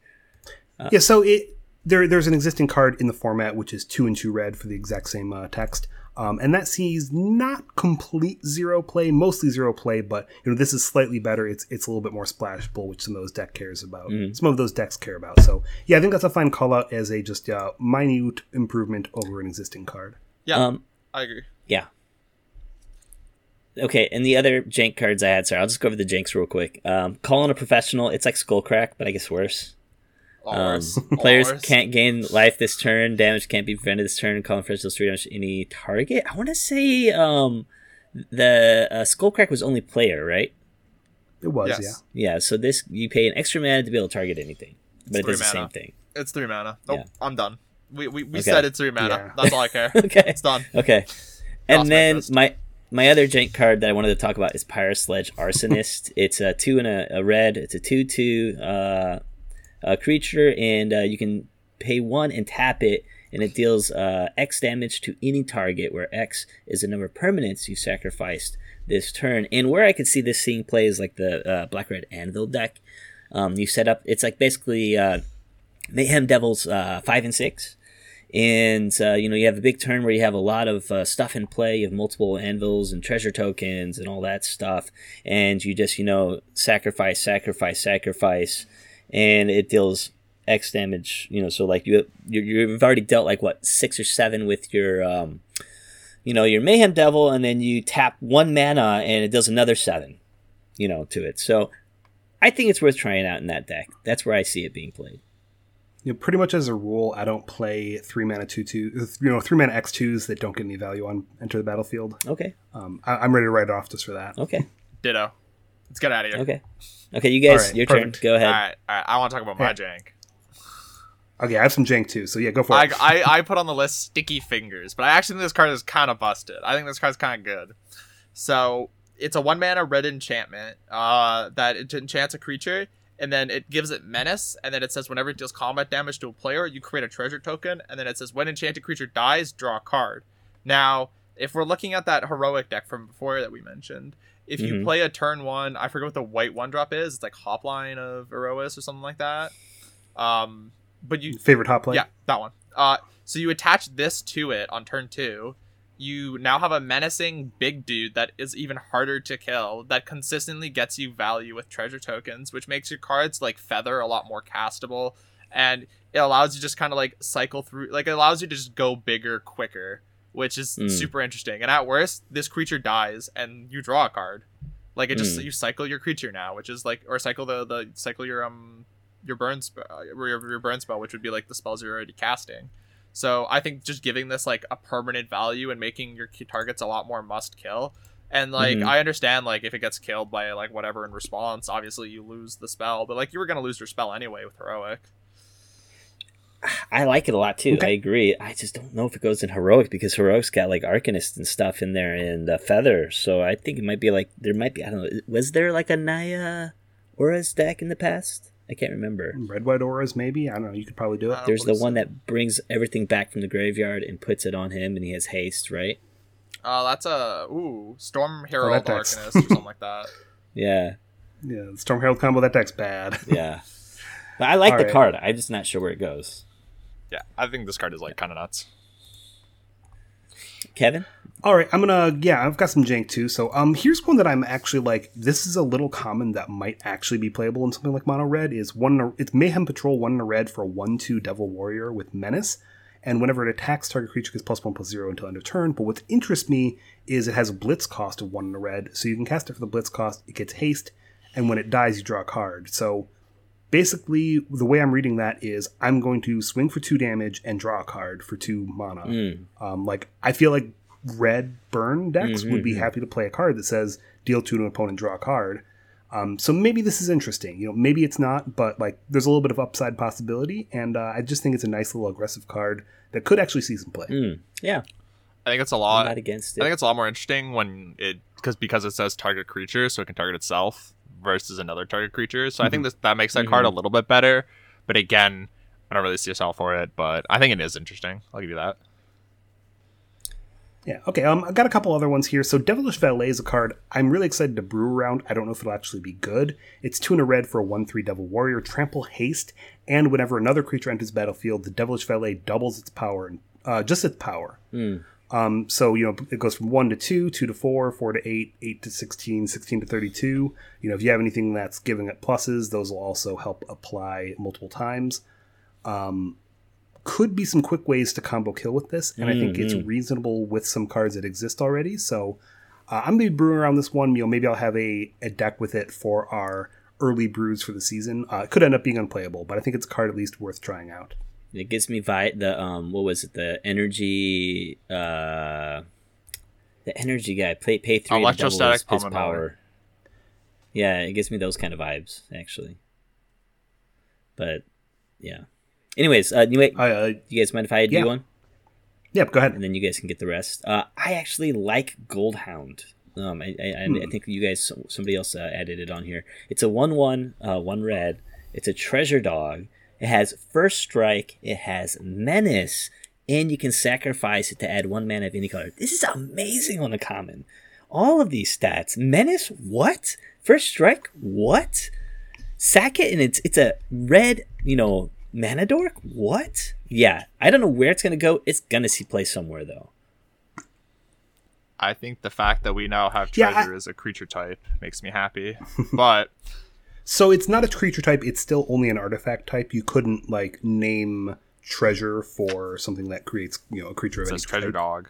Yeah, so it there there's an existing card in the format which is two and two red for the exact same uh, text, um, and that sees not complete zero play, mostly zero play, but you know this is slightly better. It's it's a little bit more splashable, which some of those deck cares about. Some of those decks care about. So yeah, I think that's a fine call out as a just uh, minute improvement over an existing card. Yeah, Um, I agree. yeah. Okay, and the other jank cards I had, sorry, I'll just go over the janks real quick. Um, calling a professional, it's like Skullcrack, but I guess worse. All Um, players worse. can't gain life this turn. Damage can't be prevented this turn. Calling professional three damage to any target. I want to say um, the uh, Skullcrack was only player, right? It was, Yes. yeah. Yeah, so this you pay an extra mana to be able to target anything, but it three does the same thing. It's three mana. Nope, Yeah. I'm done. We we, we Okay. said it's three mana. Yeah. That's all I care. Okay, It's done. okay. And Lost my then interest. my my other jank card that I wanted to talk about is Pyre Sledge Arsonist. it's a two and a, a red. It's a two two uh, a creature, and uh, you can pay one and tap it, and it deals uh, X damage to any target, where X is the number of permanents you sacrificed this turn. And where I could see this seeing play is like the uh, black red Anvil deck. Um, you set up. It's like basically uh, Mayhem Devils uh, five and six and uh, you know you have a big turn where you have a lot of uh, stuff in play you have multiple anvils and treasure tokens and all that stuff and you just you know sacrifice sacrifice sacrifice and it deals x damage you know so like you you- you've already dealt like what six or seven with your um you know your mayhem devil and then you tap one mana and it does another seven you know to it so i think it's worth trying out in that deck that's where i see it being played You know, pretty much as a rule, I don't play three mana two two, you know, three mana X twos that don't get any value on enter the battlefield. okay Um, I, I'm ready to write it off just for that. okay Ditto. Let's get out of here. Okay. Okay, you guys, All right, your perfect. turn. Go ahead. All right, all right. I want to talk about my jank. Okay, I have some jank too, so yeah, go for I, it. I, I put on the list Sticky Fingers, but I actually think this card is kind of busted. I think this card's kind of good. So it's a one mana red enchantment uh, that it enchants a creature, and then it gives it menace, and then it says whenever it deals combat damage to a player, you create a treasure token, and then it says when enchanted creature dies, draw a card. Now, if we're looking at that heroic deck from before that we mentioned, if you Mhm. play a turn one, I forget what the white one drop is. It's like Hopline of Erois or something like that. Um, but you Favored Hoplite? yeah, that one. Uh, so you attach this to it on turn two. You now have a menacing big dude that is even harder to kill. That consistently gets you value with treasure tokens, which makes your cards like feather a lot more castable, and it allows you just kind of like cycle through. Like it allows you to just go bigger quicker, which is Mm. super interesting. And at worst, this creature dies and you draw a card. Like it just Mm. you cycle your creature now, which is like or cycle the the cycle your um your burn spell your, your burn spell, which would be like the spells you're already casting. So I think just giving this like a permanent value and making your targets a lot more must kill. And like Mhm. I understand like if it gets killed by like whatever in response, obviously you lose the spell, but like you were gonna lose your spell anyway with heroic. I like it a lot too. Okay. I agree. I just don't know if it goes in heroic because heroic's got like arcanist and stuff in there and uh, feather. So I think it might be like there might be. I don't know. Was there like a Naya Auras deck in the past? I can't remember. Red white auras, maybe. I don't know. You could probably do it. Uh, There's the one it? that brings everything back from the graveyard and puts it on him, and he has haste, right? Uh that's a ooh, Storm Hero that of deck's- Arcanist or something like that. Yeah. Yeah, the Storm Herald combo. That deck's bad. Yeah. But I like All the right. card. I'm just not sure where it goes. Yeah, I think this card is like kind of nuts. Kevin? All right, I'm gonna yeah, I've got some jank too. So um, here's one that I'm actually like. This is a little common that might actually be playable in something like Mono Red. Is one it's Mayhem Patrol one in a red for a one two Devil Warrior with Menace, and whenever it attacks, target creature gets plus one plus zero until end of turn. But what interests me is it has a Blitz cost of one in a red, so you can cast it for the Blitz cost. It gets haste, and when it dies, you draw a card. So basically, the way I'm reading that is I'm going to swing for two damage and draw a card for two mana. Mm. Um, like I feel like red burn decks would be happy to play a card that says deal two to an opponent, draw a card. Um, so maybe this is interesting. You know, maybe it's not, but like there's a little bit of upside possibility, and uh, I just think it's a nice little aggressive card that could actually see some play. Mm. Yeah. I think it's a I'm lot. not against it. I think it's a lot more interesting when it because because it says target creature, so it can target itself versus another target creature. So I think this, that makes that card a little bit better. But again, I don't really see a sell for it. But I think it is interesting. I'll give you that. Yeah. Okay. Um, I got a couple other ones here. So Devilish Valet is a card I'm really excited to brew around. I don't know if it'll actually be good. It's two and a red for a one three Devil Warrior, trample haste, and whenever another creature enters battlefield, the Devilish Valet doubles its power and uh, just its power. Mm. Um, so you know it goes from one to two, two to four, four to eight, eight to 16, 16 to thirty-two. You know if you have anything that's giving it pluses, those will also help apply multiple times. Um, could be some quick ways to combo kill with this, and I think it's reasonable with some cards that exist already. So uh, I'm gonna be brewing around this one. You know maybe I'll have a, a deck with it for our early brews for the season. Uh, it could end up being unplayable, but I think it's a card at least worth trying out. It gives me vi- the um what was it the energy uh the energy guy pay pay three Electrostatic his, his power. Yeah, it gives me those kind of vibes actually. But yeah. Anyways, uh, you, wait, Uh, you guys mind if I do yeah. one, yep, go ahead. and then you guys can get the rest? Uh, I actually like Goldhound. Um, I, I, I think you guys somebody else uh, added it on here. It's a one one uh, one red. It's a treasure dog. It has first strike. It has menace, and you can sacrifice it to add one mana of any color. This is amazing on a common. All of these stats. Menace, what? First strike, what? Sack it, and it's it's a red, you know, mana dork. What? Yeah, I don't know where it's gonna go. It's gonna see play somewhere though. I think the fact that we now have Yeah, I- treasure as a creature type makes me happy. but So it's not a creature type, it's still only an artifact type. You couldn't like name treasure for something that creates, you know, a creature it of any says treasure type. dog.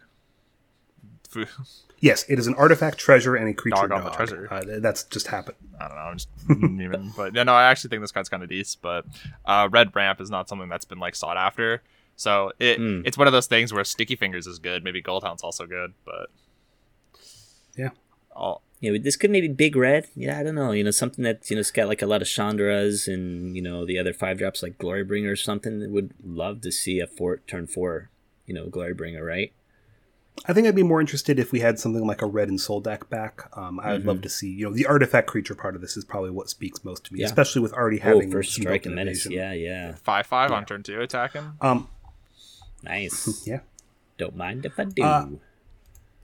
Yes, it is an artifact treasure and a creature Dog dog. on the treasure. Uh, that's just happened. I don't know. I'm just even, but yeah, no, I actually think this card's kind of decent. But uh, red ramp is not something that's been like sought after. So it Mm. it's one of those things where Sticky Fingers is good. Maybe Goldhound's also good, but Yeah. all Yeah, but this could maybe be big red. Yeah, I don't know. You know, something that you know, it's got like a lot of Chandras and you know the other five drops like Glorybringer or something. Would love to see a four turn four, you know, Glorybringer, right? I think I'd be more interested if we had something like a red Ensoul deck back. Um, I'd Mm-hmm. love to see, you know, the artifact creature part of this is probably what speaks most to me, Yeah. especially with already Oh, having first strike and menace. Yeah, yeah, five five on turn two attacking. Um, nice. yeah. Don't mind if I do. Uh,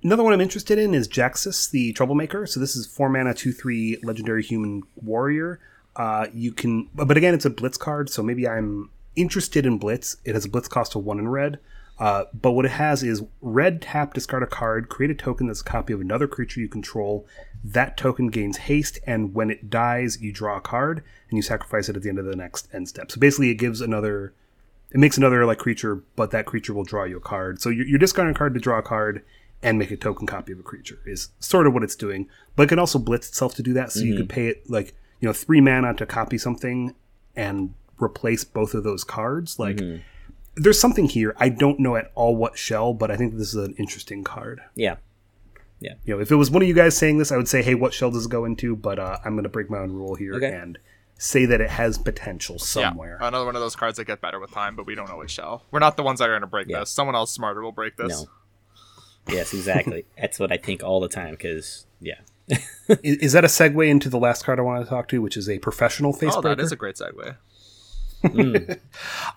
Another one I'm interested in is Jaxis, the Troublemaker. So this is four mana, two three legendary human warrior. Uh, you can, but again, it's a Blitz card, so maybe I'm interested in Blitz. It has a Blitz cost of one in red. Uh, but what it has is red tap, discard a card, create a token that's a copy of another creature you control. That token gains haste, and when it dies, you draw a card and you sacrifice it at the end of the next end step. So basically, it gives another it makes another like creature, but that creature will draw you a card. So you're, you're discarding a card to draw a card and make a token copy of a creature is sort of what it's doing. But it can also blitz itself to do that. So you could pay it like you know three mana to copy something and replace both of those cards. Like there's something here. I don't know at all what shell, but I think this is an interesting card. yeah, Yeah. You know, if it was one of you guys saying this, I would say, hey, what shell does it go into? But uh, I'm going to break my own rule here Okay. and say that it has potential somewhere. Yeah, another one of those cards that get better with time, but we don't know which shell. We're not the ones that are going to break Yeah. this. Someone else smarter will break this. no. Yes, exactly. That's what I think all the time. Because yeah, is, is that a segue into the last card I want to talk to, which is a professional face Oh, breaker? is a great segue.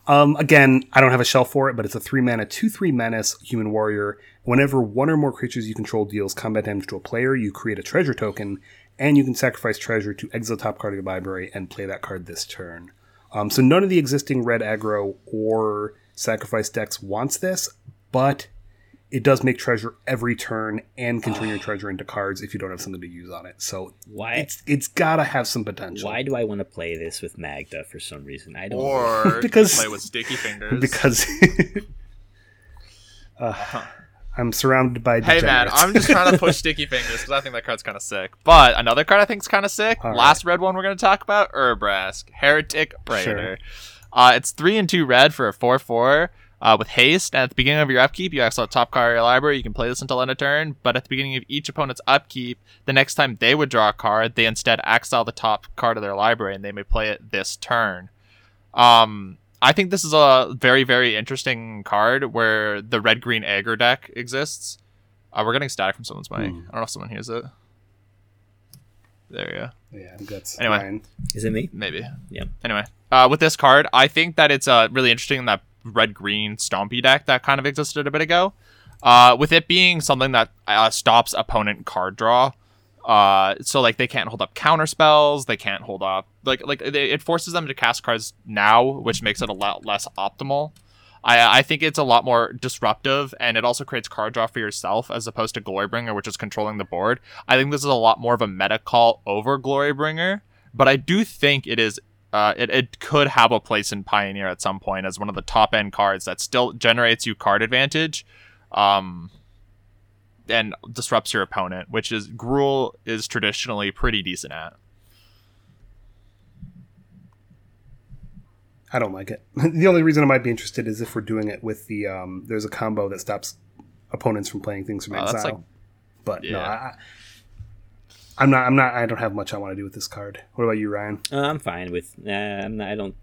Um, again, I don't have a shell for it, but it's a three mana, two three menace human warrior. Whenever one or more creatures you control deals combat damage to a player, you create a treasure token, and you can sacrifice treasure to exile top card of your library and play that card this turn. Um, so none of the existing red aggro or sacrifice decks wants this, but it does make treasure every turn and can turn your treasure into cards if you don't have something to use on it. So Why? it's it's gotta have some potential. Why do I want to play this with Magda for some reason? I don't. Or Because- play with sticky fingers. Because uh, I'm surrounded by Hey man. I'm just trying to push sticky fingers because I think that card's kind of sick. But another card I think is kind of sick. All Last red one we're gonna talk about, Urabrask, Heretic Praetor. Uh, it's three and two red for a four four. Uh, with haste, at the beginning of your upkeep, you exile a top card of your library. You can play this until end of turn, but at the beginning of each opponent's upkeep, the next time they would draw a card, they instead exile the top card of their library, and they may play it this turn. Um, I think this is a very, very interesting card where the red green aggro deck exists. Uh, we're getting static from someone's mic. Hmm. I don't know if someone hears it. There you go. yeah, that's Anyway. fine. Is it me? Maybe. Yeah. Anyway, uh, with this card, I think that it's uh, really interesting that red green stompy deck that kind of existed a bit ago. Uh, with it being something that uh, stops opponent card draw. Uh, so like they can't hold up counter spells, they can't hold up like like they, it forces them to cast cards now, which makes it a lot less optimal. I I think it's a lot more disruptive, and it also creates card draw for yourself as opposed to Glorybringer, which is controlling the board. I think this is a lot more of a meta call over Glorybringer, but I do think it is uh, it, it could have a place in Pioneer at some point as one of the top end cards that still generates you card advantage, um, and disrupts your opponent, which is Gruul is traditionally pretty decent at. I don't like it. the only reason I might be interested is if we're doing it with the um, there's a combo that stops opponents from playing things from Oh, exile. like- but no, yeah. I, I- I'm not. I'm not. I don't have much I want to do with this card. What about you, Ryan? Uh, I'm fine with. Nah, I'm not, I don't.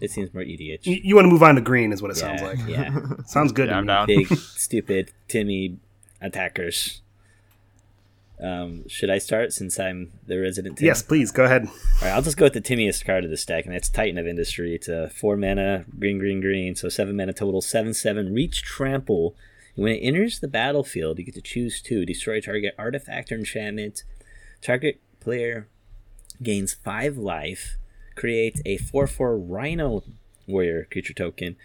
It seems more EDH. You, you want to move on to green, is what it yeah, sounds like. yeah. Sounds good. Yeah, I'm down. Big, stupid, Timmy attackers. Um, should I start since I'm the resident? Tim? Yes, please go ahead. All right, I'll just go with the Timiest card of the stack, and that's Titan of Industry. It's a four mana, green, green, green, so seven mana total, seven, seven. Reach trample. And when it enters the battlefield, you get to choose two: destroy target artifact or enchantment. Target player gains five life. creates a four-four Rhino Warrior creature token,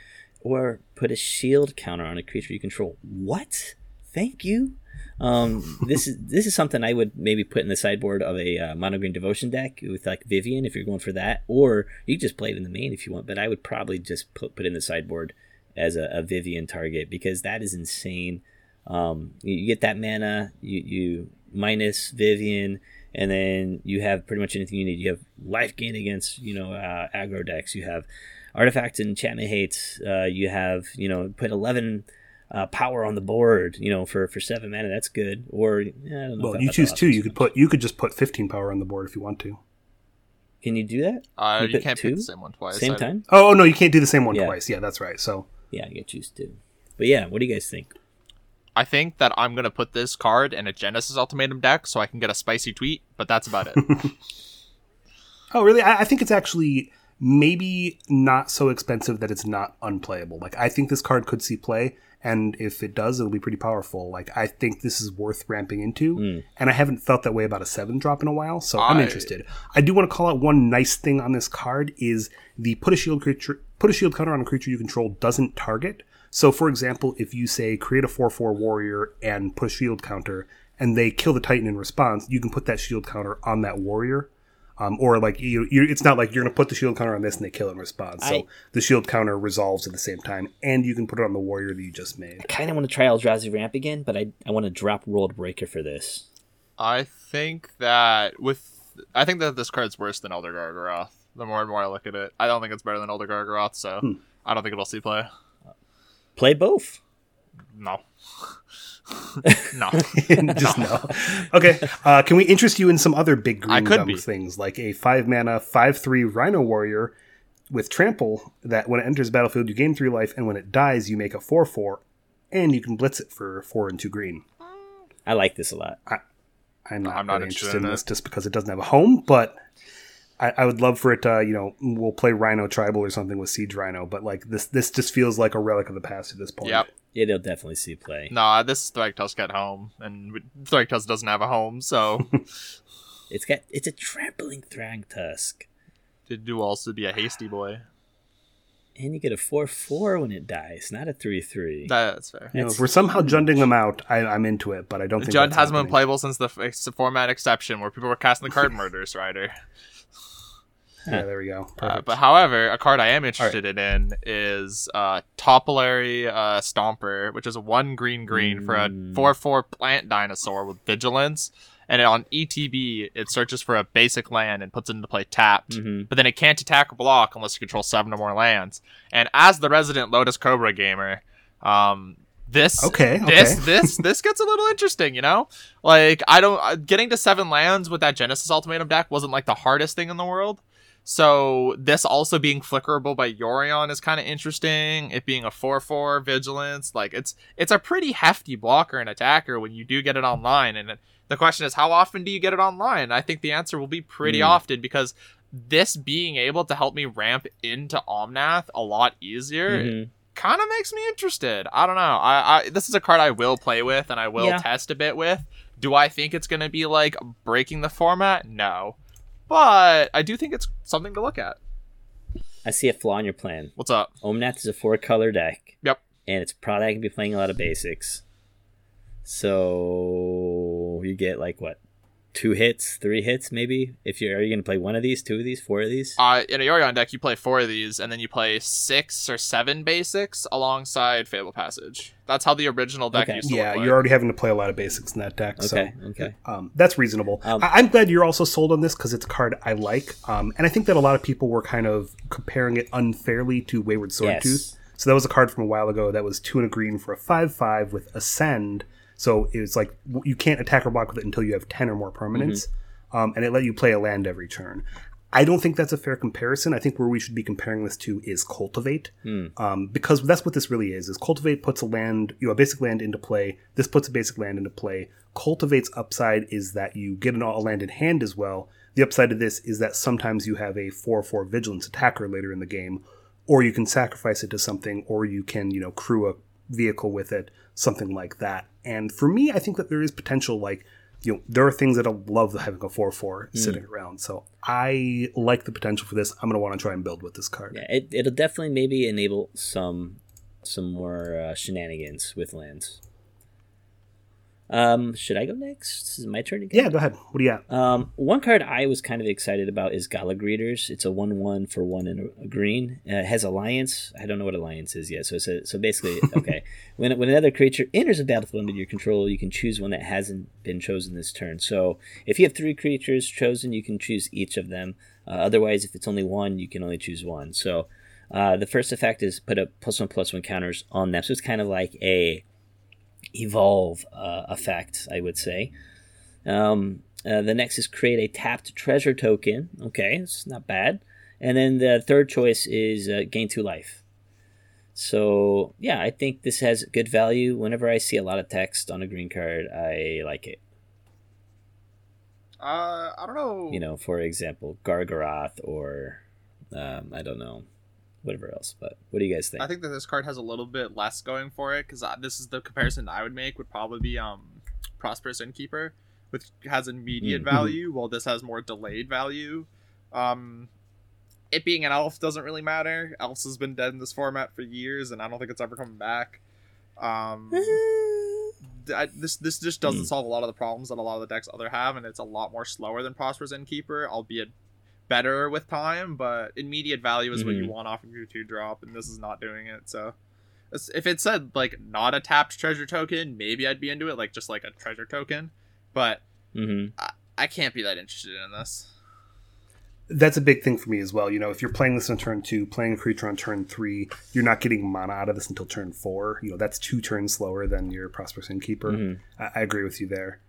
or put a shield counter on a creature you control. What? Thank you. Um, this is this is something I would maybe put in the sideboard of a uh, mono green devotion deck with like Vivien if you're going for that, or you just play it in the main if you want. But I would probably just put put in the sideboard as a, a Vivien target because that is insane. Um, you, you get that mana, you you minus Vivien, and then you have pretty much anything you need. You have life gain against you know uh, aggro decks. You have artifacts and enchantment hates. Uh, you have you know put eleven uh, power on the board. You know for for seven mana, that's good. Or yeah, I don't know. Well, you choose two. You could put. You could just put 15 power on the board if you want to. Can you do that? Uh, You you can't two? pick the same one twice. Same I- time? Oh, oh, no, you can't do the same one Yeah. twice. Yeah, that's right. So Yeah, you choose two. But yeah, what do you guys think? I think that I'm gonna put this card in a Genesis Ultimatum deck so I can get a spicy tweet, but that's about it. Oh, really? I, I think it's actually maybe not so expensive that it's not unplayable. Like, I think this card could see play, and if it does, it'll be pretty powerful. Like, I think this is worth ramping into, hmm. and I haven't felt that way about a seven drop in a while, so I'm interested. I do want to call out one nice thing on this card is the put a shield creature, put a shield counter on a creature you control doesn't target. So, for example, if you say create a four four warrior and put a shield counter, and they kill the titan in response, you can put that shield counter on that warrior. Um, or like you, you, it's not like you're gonna put the shield counter on this and they kill it in response. So I- the shield counter resolves at the same time, and you can put it on the warrior that you just made. I kind of want to try Eldrazi Ramp again, but I, I want to drop World Breaker for this. I think that with I think that this card's worse than Elder Gargaroth. The more and more I look at it, I don't think it's better than Elder Gargaroth, so Hmm. I don't think it'll see play. Play both. No. no. just no. Okay, uh, can we interest you in some other big green dumb things like a five mana five three Rhino warrior with trample that when it enters the battlefield you gain three life, and when it dies you make a four four, and you can blitz it for four and two green. I like this a lot. I'm not, I'm not interested interested in in it. this just because it doesn't have a home, but I, I would love for it. Uh, you know, we'll play Rhino Tribal or something with Siege Rhino, but like this, this just feels like a relic of the past at this point. Yep. It'll definitely see play. Nah, this is Thragtusk at home, and Thragtusk doesn't have a home, so It's got it's a trampling Thragtusk. Did you also be a hasty boy? And you get a 4 4 when it dies, not a 3 3. That's fair. You know, if we're somehow junding them out, I, I'm into it, but I don't think Jund that's hasn't been playable since the, f- the format exception, where people were casting the card Murderous Rider. Yeah, there we go. Uh, Perfect. but however, a card I am interested in is uh, Topiary uh, Stomper, which is one green green for a Mm. four four plant dinosaur with vigilance, and on ETB it searches for a basic land and puts it into play tapped. Mhm. But then it can't attack or block unless you control seven or more lands. And as the resident Lotus Cobra gamer, um, this Okay, this okay. this this gets a little interesting, you know. Like I don't uh, getting to seven lands with that Genesis Ultimatum deck wasn't like the hardest thing in the world. So this also being flickerable by Yorion is kind of interesting. It being a four four vigilance, like it's it's a pretty hefty blocker and attacker when you do get it online. And the question is, how often do you get it online? I think the answer will be pretty Hmm. often because this being able to help me ramp into Omnath a lot easier Mhm. kind of makes me interested. I don't know. I, I this is a card I will play with and I will Yeah. test a bit with. Do I think it's going to be like breaking the format? No. But I do think it's something to look at. I see a flaw in your plan. What's up? Omnath is a four color deck. Yep. And it's probably going to be playing a lot of basics. So you get like what? Two hits, three hits, maybe. If you're, are you going to play one of these, two of these, four of these? Uh, in a Yorion deck, you play four of these, and then you play six or seven basics alongside Fable Passage. That's how the original deck Okay. used to play. yeah, look like. you're already having to play a lot of basics in that deck. Okay, so okay. um, that's reasonable. Um, I- I'm glad you're also sold on this because it's a card I like, um, and I think that a lot of people were kind of comparing it unfairly to Wayward Swordtooth. Yes. So that was a card from a while ago that was two and a green for a five-five with Ascend. So it's like you can't attack or block with it until you have ten or more permanents, um, and it let you play a land every turn. I don't think that's a fair comparison. I think where we should be comparing this to is Cultivate, um, because that's what this really is. Is Cultivate puts a land, you know, a basic land into play. This puts a basic land into play. Cultivate's upside is that you get an, a land in hand as well. The upside of this is that sometimes you have a four-four vigilance attacker later in the game, or you can sacrifice it to something, or you can, you know, crew a vehicle with it, something like that. And for me, I think that there is potential. Like, you know, there are things that I love having a four-four sitting around. So I like the potential for this. I'm going to want to try and build with this card. Yeah, it, it'll definitely maybe enable some some more uh, shenanigans with lands. Um, should I go next? This is my turn again. Yeah, go ahead. What do you got? Um, one card I was kind of excited about is Gala Greeters. It's a one-one for one and a, green. Uh, it has Alliance. I don't know what Alliance is yet. So it's a, so basically, okay. when when another creature enters a battlefield under your control, you can choose one that hasn't been chosen this turn. So if you have three creatures chosen, you can choose each of them. Uh, otherwise, if it's only one, you can only choose one. So uh, the first effect is put a plus one plus one counters on them. So it's kind of like a evolve uh, effect, I would say. Um, uh, the next is create a tapped treasure token. Okay, it's not bad. And then the third choice is uh, gain two life. So yeah, I think this has good value. Whenever I see a lot of text on a green card, I like it. Uh, I don't know. You know, for example, Gargaroth or um, I don't know, whatever else. But what do you guys think? I think that this card has a little bit less going for it because this is the comparison I would make would probably be um prosperous innkeeper, which has immediate Mhm. value, while this has more delayed value. Um, it being an elf doesn't really matter. Elves has been dead in this format for years, and I don't think it's ever coming back. Um, I, this this just doesn't Hmm. solve a lot of the problems that a lot of the decks other have, and it's a lot more slower than prosperous innkeeper, albeit better with time. But immediate value is what you Mhm. want off of your two drop, and this is not doing it. So if it said like not a tapped treasure token, maybe I'd be into it, like just like a treasure token. But hmm I can't be that interested in this. That's a big thing for me as well. You know, if you're playing this on turn two, playing a creature on turn three, you're not getting mana out of this until turn four. You know, that's two turns slower than your Prosperous Innkeeper. Mhm. I, I agree with you there.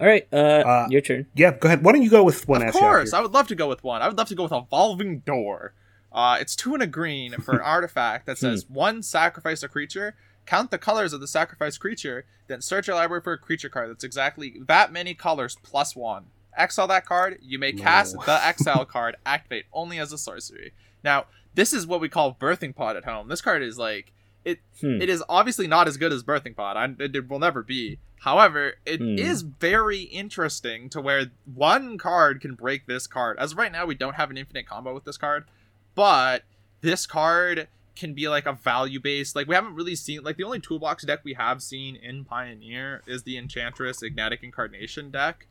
All right, uh, Uh, your turn. Yeah, go ahead. Why don't you go with one? of course. I would love to go with one. I would love to go with Evolving Door. Uh, it's two and a green for an artifact that says one sacrifice a creature, count the colors of the sacrificed creature, then search your library for a creature card that's exactly that many colors plus one. Exile that card, you may cast No. the exile card, activate only as a sorcery. Now, this is what we call Birthing Pod at home. This card is like it Hmm. it is obviously not as good as Birthing Pod. I, it, it will never be. However, it is Hmm. very interesting to where one card can break this card. As of right now, we don't have an infinite combo with this card, but this card can be like a value based. Like we haven't really seen like the only toolbox deck we have seen in Pioneer is the Enchantress Enigmatic Incarnation deck.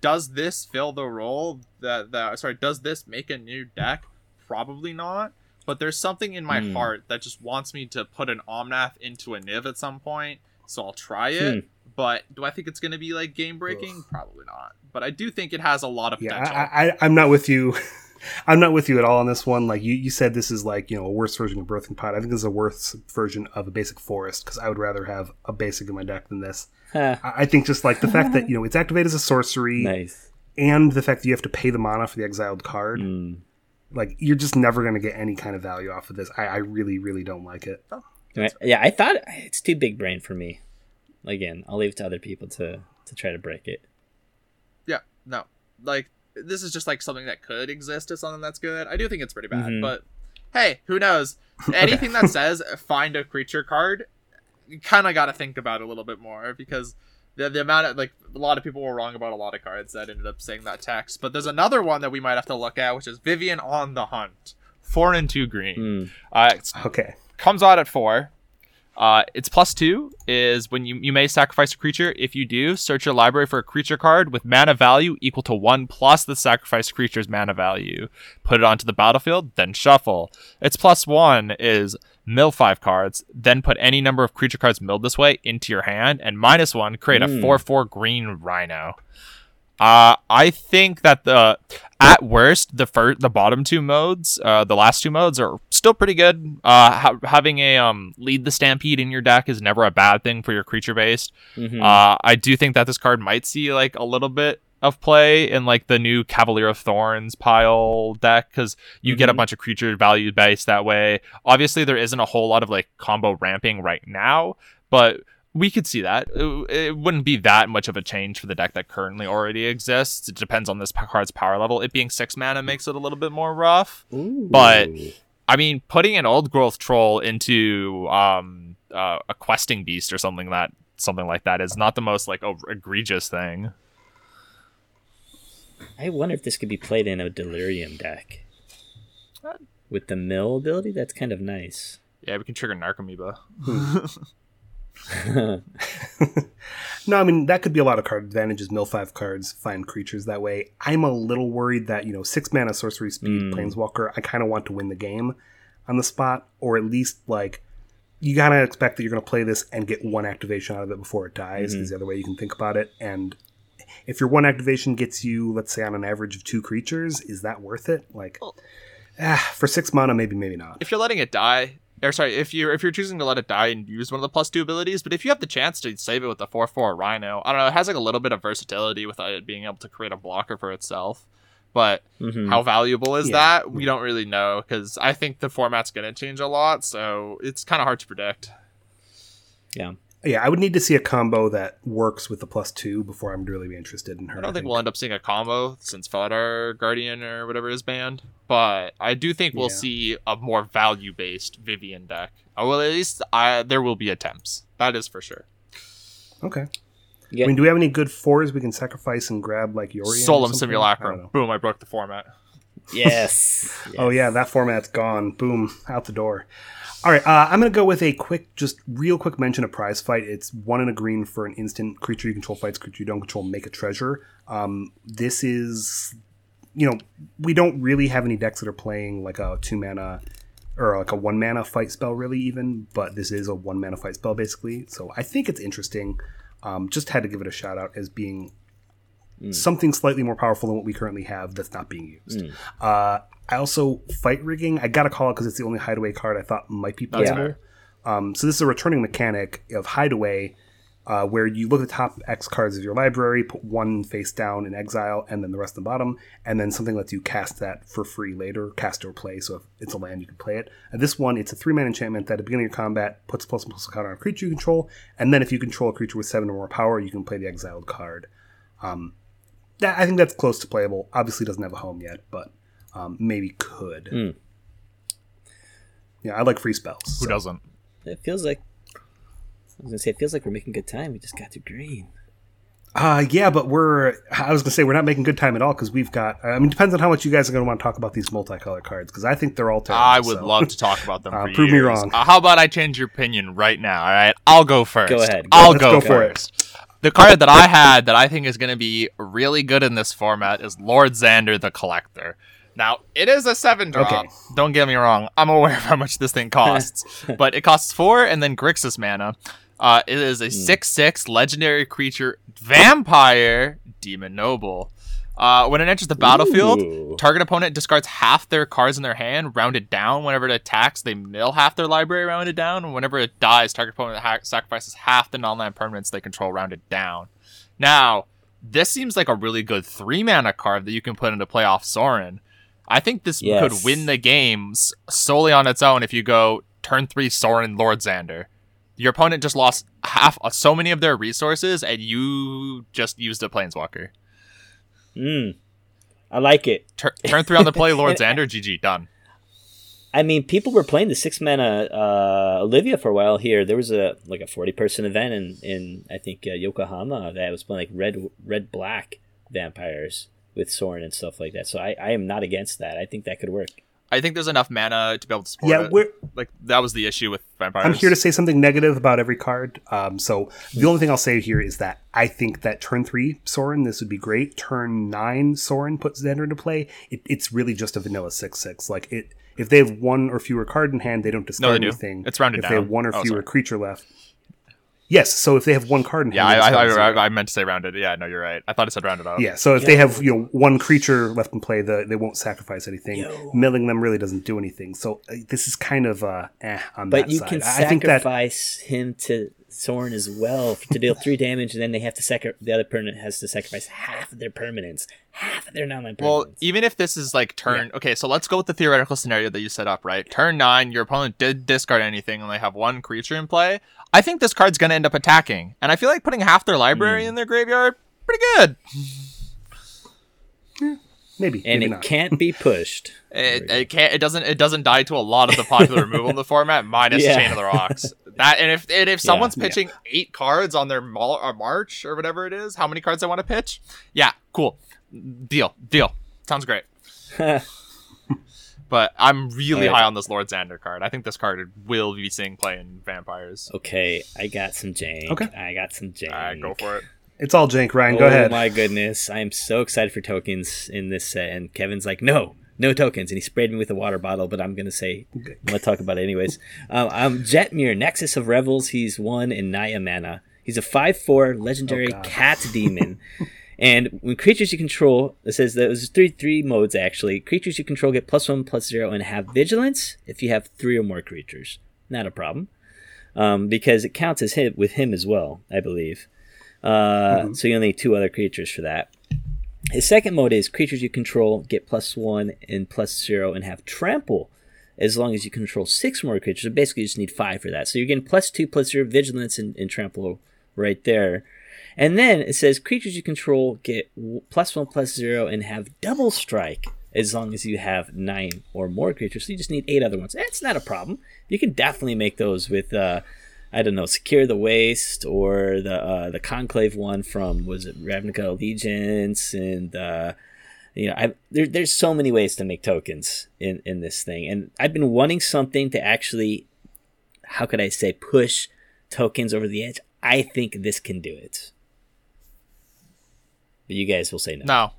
Does this fill the role that that sorry, does this make a new deck? Probably not. But there's something in my Hmm. heart that just wants me to put an Omnath into a Niv at some point. So I'll try it. Hmm. But do I think it's going to be like game breaking? Probably not. But I do think it has a lot of Yeah, potential. I, I, I'm not with you. I'm not with you at all on this one. Like you, you said, this is like you know a worse version of Birthing Pod. I think this is a worse version of a basic forest because I would rather have a basic in my deck than this. Huh. I, I think just like the fact that you know it's activated as a sorcery, nice. and the fact that you have to pay the mana for the exiled card. Mm. Like you're just never going to get any kind of value off of this. I, I really, really don't like it. Right. Yeah, I thought it's too big brain for me. Again, I'll leave it to other people to to try to break it. yeah, no. Like this is just like something that could exist as something that's good. I do think it's pretty bad, Mhm. but hey, who knows? Anything that says find a creature card, you kind of got to think about it a little bit more because the the amount of like a lot of people were wrong about a lot of cards that ended up saying that text. But there's another one that we might have to look at, which is Vivien on the Hunt, four and two green. Mm. Uh, Okay. comes out at four. Uh, its plus two is when you, you may sacrifice a creature. If you do, search your library for a creature card with mana value equal to one plus the sacrificed creature's mana value. Put it onto the battlefield, then shuffle. Its plus one is mill five cards, then put any number of creature cards milled this way into your hand, and minus one, create a Hmm. 4 4 green rhino. Uh, I think that the at worst the first the bottom two modes, uh, the last two modes are still pretty good. Uh, ha- having a um lead the stampede in your deck is never a bad thing for your creature based. Mhm. Uh, I do think that this card might see like a little bit of play in like the new Cavalier of Thorns pile deck because you get a Mhm. bunch of creature value based that way. Obviously, there isn't a whole lot of like combo ramping right now, but we could see that. It, it wouldn't be that much of a change for the deck that currently already exists. It depends on this card's power level. It being six mana makes it a little bit more rough. but- I mean, putting an old growth troll into um, uh, a questing beast or something that something like that is not the most like egregious thing. I wonder if this could be played in a delirium deck. With the mill ability, that's kind of nice. Yeah, we can trigger Narcomoeba. No, I mean that could be a lot of card advantages. Mill five cards, find creatures that way. I'm a little worried that you know six mana sorcery speed Mm. planeswalker. I kind of want to win the game on the spot, or at least like you gotta expect that you're gonna play this and get one activation out of it before it dies. Mhm. Is the other way you can think about it. And if your one activation gets you, let's say, on an average of two creatures, is that worth it? Like, Well- ah, for six mana, maybe, maybe not. if you're letting it die, or sorry, if you're if you're choosing to let it die and use one of the plus two abilities, but if you have the chance to save it with the four four Rhino, I don't know, it has like a little bit of versatility without it being able to create a blocker for itself. But Mhm. how valuable is Yeah. that? We don't really know because I think the format's going to change a lot, so it's kind of hard to predict. Yeah. Yeah, I would need to see a combo that works with the plus two before I'm really be interested in her. I don't think we'll end up seeing a combo since Felidar Guardian or whatever is banned, but I do think we'll Yeah. see a more value based Vivien deck. Uh, well, at least I, there will be attempts. That is for sure. Okay. Yeah. I mean, do we have any good fours we can sacrifice and grab like Yorion? or Solemn something? I Simulacrum. Boom! I broke the format. Yes. Oh yeah, that format's gone. Boom, out the door. All right, uh, I'm gonna go with a quick, just real quick mention of prize fight. It's one in a green for an instant creature you control fights creature you don't control. Make a treasure. Um, this is, you know, we don't really have any decks that are playing like a two mana or like a one mana fight spell, really even. But this is a one mana fight spell basically. So I think it's interesting. Um, just had to give it a shout out as being Mm. something slightly more powerful than what we currently have that's not being used. Mm. Uh, I also fight rigging. I gotta call it because it's the only hideaway card I thought might be That's playable. Um, so this is a returning mechanic of hideaway, uh, where you look at the top X cards of your library, put one face down in exile, and then the rest in the bottom, and then something lets you cast that for free later, cast or play. So if it's a land, you can play it. And this one, it's a three man enchantment that at the beginning of your combat puts plus and plus a card on a creature you control, and then if you control a creature with seven or more power, you can play the exiled card. Um, that, I think that's close to playable. Obviously, doesn't have a home yet, but um, maybe could. Mm. Yeah, I like free spells. Who so- doesn't? It feels like I was gonna say it feels like we're making good time. We just got to green. Uh, yeah, but we're. I was gonna say we're not making good time at all because we've got. I mean, it depends on how much you guys are gonna want to talk about these multicolored cards because I think they're all terrible. I would so. love to talk about them. Uh, for prove me wrong. Uh, how about I change your opinion right now? All right, I'll go first. Go ahead. Go I'll go, go for it. first. The card that I had that I think is going to be really good in this format is Lord Xander the Collector. Now, it is a seven drop. Okay. Don't get me wrong. I'm aware of how much this thing costs, but it costs four and then Grixis mana. Uh, it is a six six legendary creature vampire demon noble. Uh, when it enters the battlefield, Ooh. target opponent discards half their cards in their hand, rounded down. Whenever it attacks, they mill half their library, rounded down. And whenever it dies, target opponent ha- sacrifices half the non-land permanents they control, rounded down. Now, this seems like a really good three mana card that you can put into play off Sorin. I think this Yes. could win the games solely on its own if you go turn three Sorin Lord Xander. Your opponent just lost half uh, so many of their resources, and you just used a planeswalker. Mm. I like it. Tur- turn three on the play, Lord Xander. GG done. I mean, people were playing the six mana uh, Olivia for a while here. There was a like a forty person event in in I think uh, Yokohama that was playing like red red black vampires with Sorin and stuff like that. So I, I am not against that. I think that could work. I think there's enough mana to be able to support Yeah, it. we're. Like that was the issue with vampires. I'm here to say something negative about every card. Um, so the only thing I'll say here is that I think that turn three Sorin, this would be great. Turn nine Sorin puts Xander into play. It, it's really just a vanilla six six. Like it, if they have one or fewer card in hand, they don't discard they do. anything. It's rounded If they have one or Oh, fewer sorry. creature left. Yes, so if they have one card in Yeah, hand, I, I, discard. I, I meant to say rounded. Yeah, no, you're right. I thought it said rounded up. Yeah, so if they have you know one creature left in play, the, they won't sacrifice anything. Yo. Milling them really doesn't do anything. So uh, this is kind of uh, eh on But that you can I I think that sacrifice him to Sorin as well to deal three damage, and then they have to sacri- the other permanent has to sacrifice half of their permanents, half of their non-land Well, even if this is like turn, okay, so let's go with the theoretical scenario that you set up, right? Turn nine, your opponent did discard anything, and they have one creature in play. I think this card's gonna end up attacking, and I feel like putting half their library hmm. in their graveyard, pretty good. Eh, maybe and maybe it not. can't be pushed. It, it can't. It doesn't. It doesn't die to a lot of the popular removal in the format, minus Yeah. Chained to the Rocks. That and if and if someone's Yeah. pitching eight cards on their Mar- or uh, March or whatever it is, how many cards I want to pitch? Yeah, cool, deal, deal. Sounds great. But I'm really Alright. high on this Lord Xander card. I think this card will be seeing play in vampires. Okay, I got some jank. Okay. I got some jank. Alright, go for it. It's all jank, Ryan. oh Go ahead. Oh my goodness, I am so excited for tokens in this set. And Kevin's like, no, no tokens, and he sprayed me with a water bottle. But I'm gonna say, I'm gonna talk about it anyways. Um, um Jetmir, Nexus of Revels. He's one in Naya mana. He's a five-four legendary Oh, cat demon. And when creatures you control, it says that there's three three modes actually. Creatures you control get plus one, plus zero, and have vigilance if you have three or more creatures. Not a problem, um, because it counts as hit with him as well, I believe. Uh, So you only need two other creatures for that. His second mode is creatures you control get plus one and plus zero and have trample as long as you control six more creatures. So basically, you just need five for that. So you're getting plus two, plus zero, vigilance, and, and trample right there. And then it says creatures you control get plus one, plus zero, and have double strike as long as you have nine or more creatures. So you just need eight other ones. That's not a problem. You can definitely make those with. Uh, I don't know, secure the waste or the uh, the conclave one from was it Ravnica Allegiance and uh, you know I there, there's so many ways to make tokens in in this thing and I've been wanting something to actually how could I say push tokens over the edge. I think this can do it. But you guys will say no. No,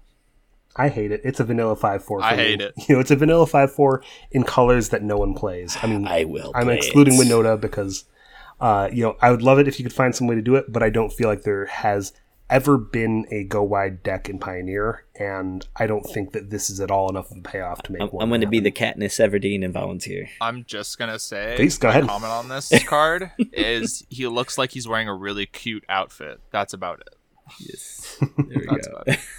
I hate it. It's a vanilla five four. I hate it. You know, it's a vanilla five four in colors that no one plays. I mean, I will. I'm play excluding it. Winota because, uh, you know, I would love it if you could find some way to do it, but I don't feel like there has ever been a go wide deck in Pioneer, and I don't think that this is at all enough of a payoff to make I'm, one. I'm going to be happen. the Katniss Everdeen and volunteer. I'm just gonna say. Please, go ahead. Comment on this card is he looks like he's wearing a really cute outfit. That's about it. Yes. There we That's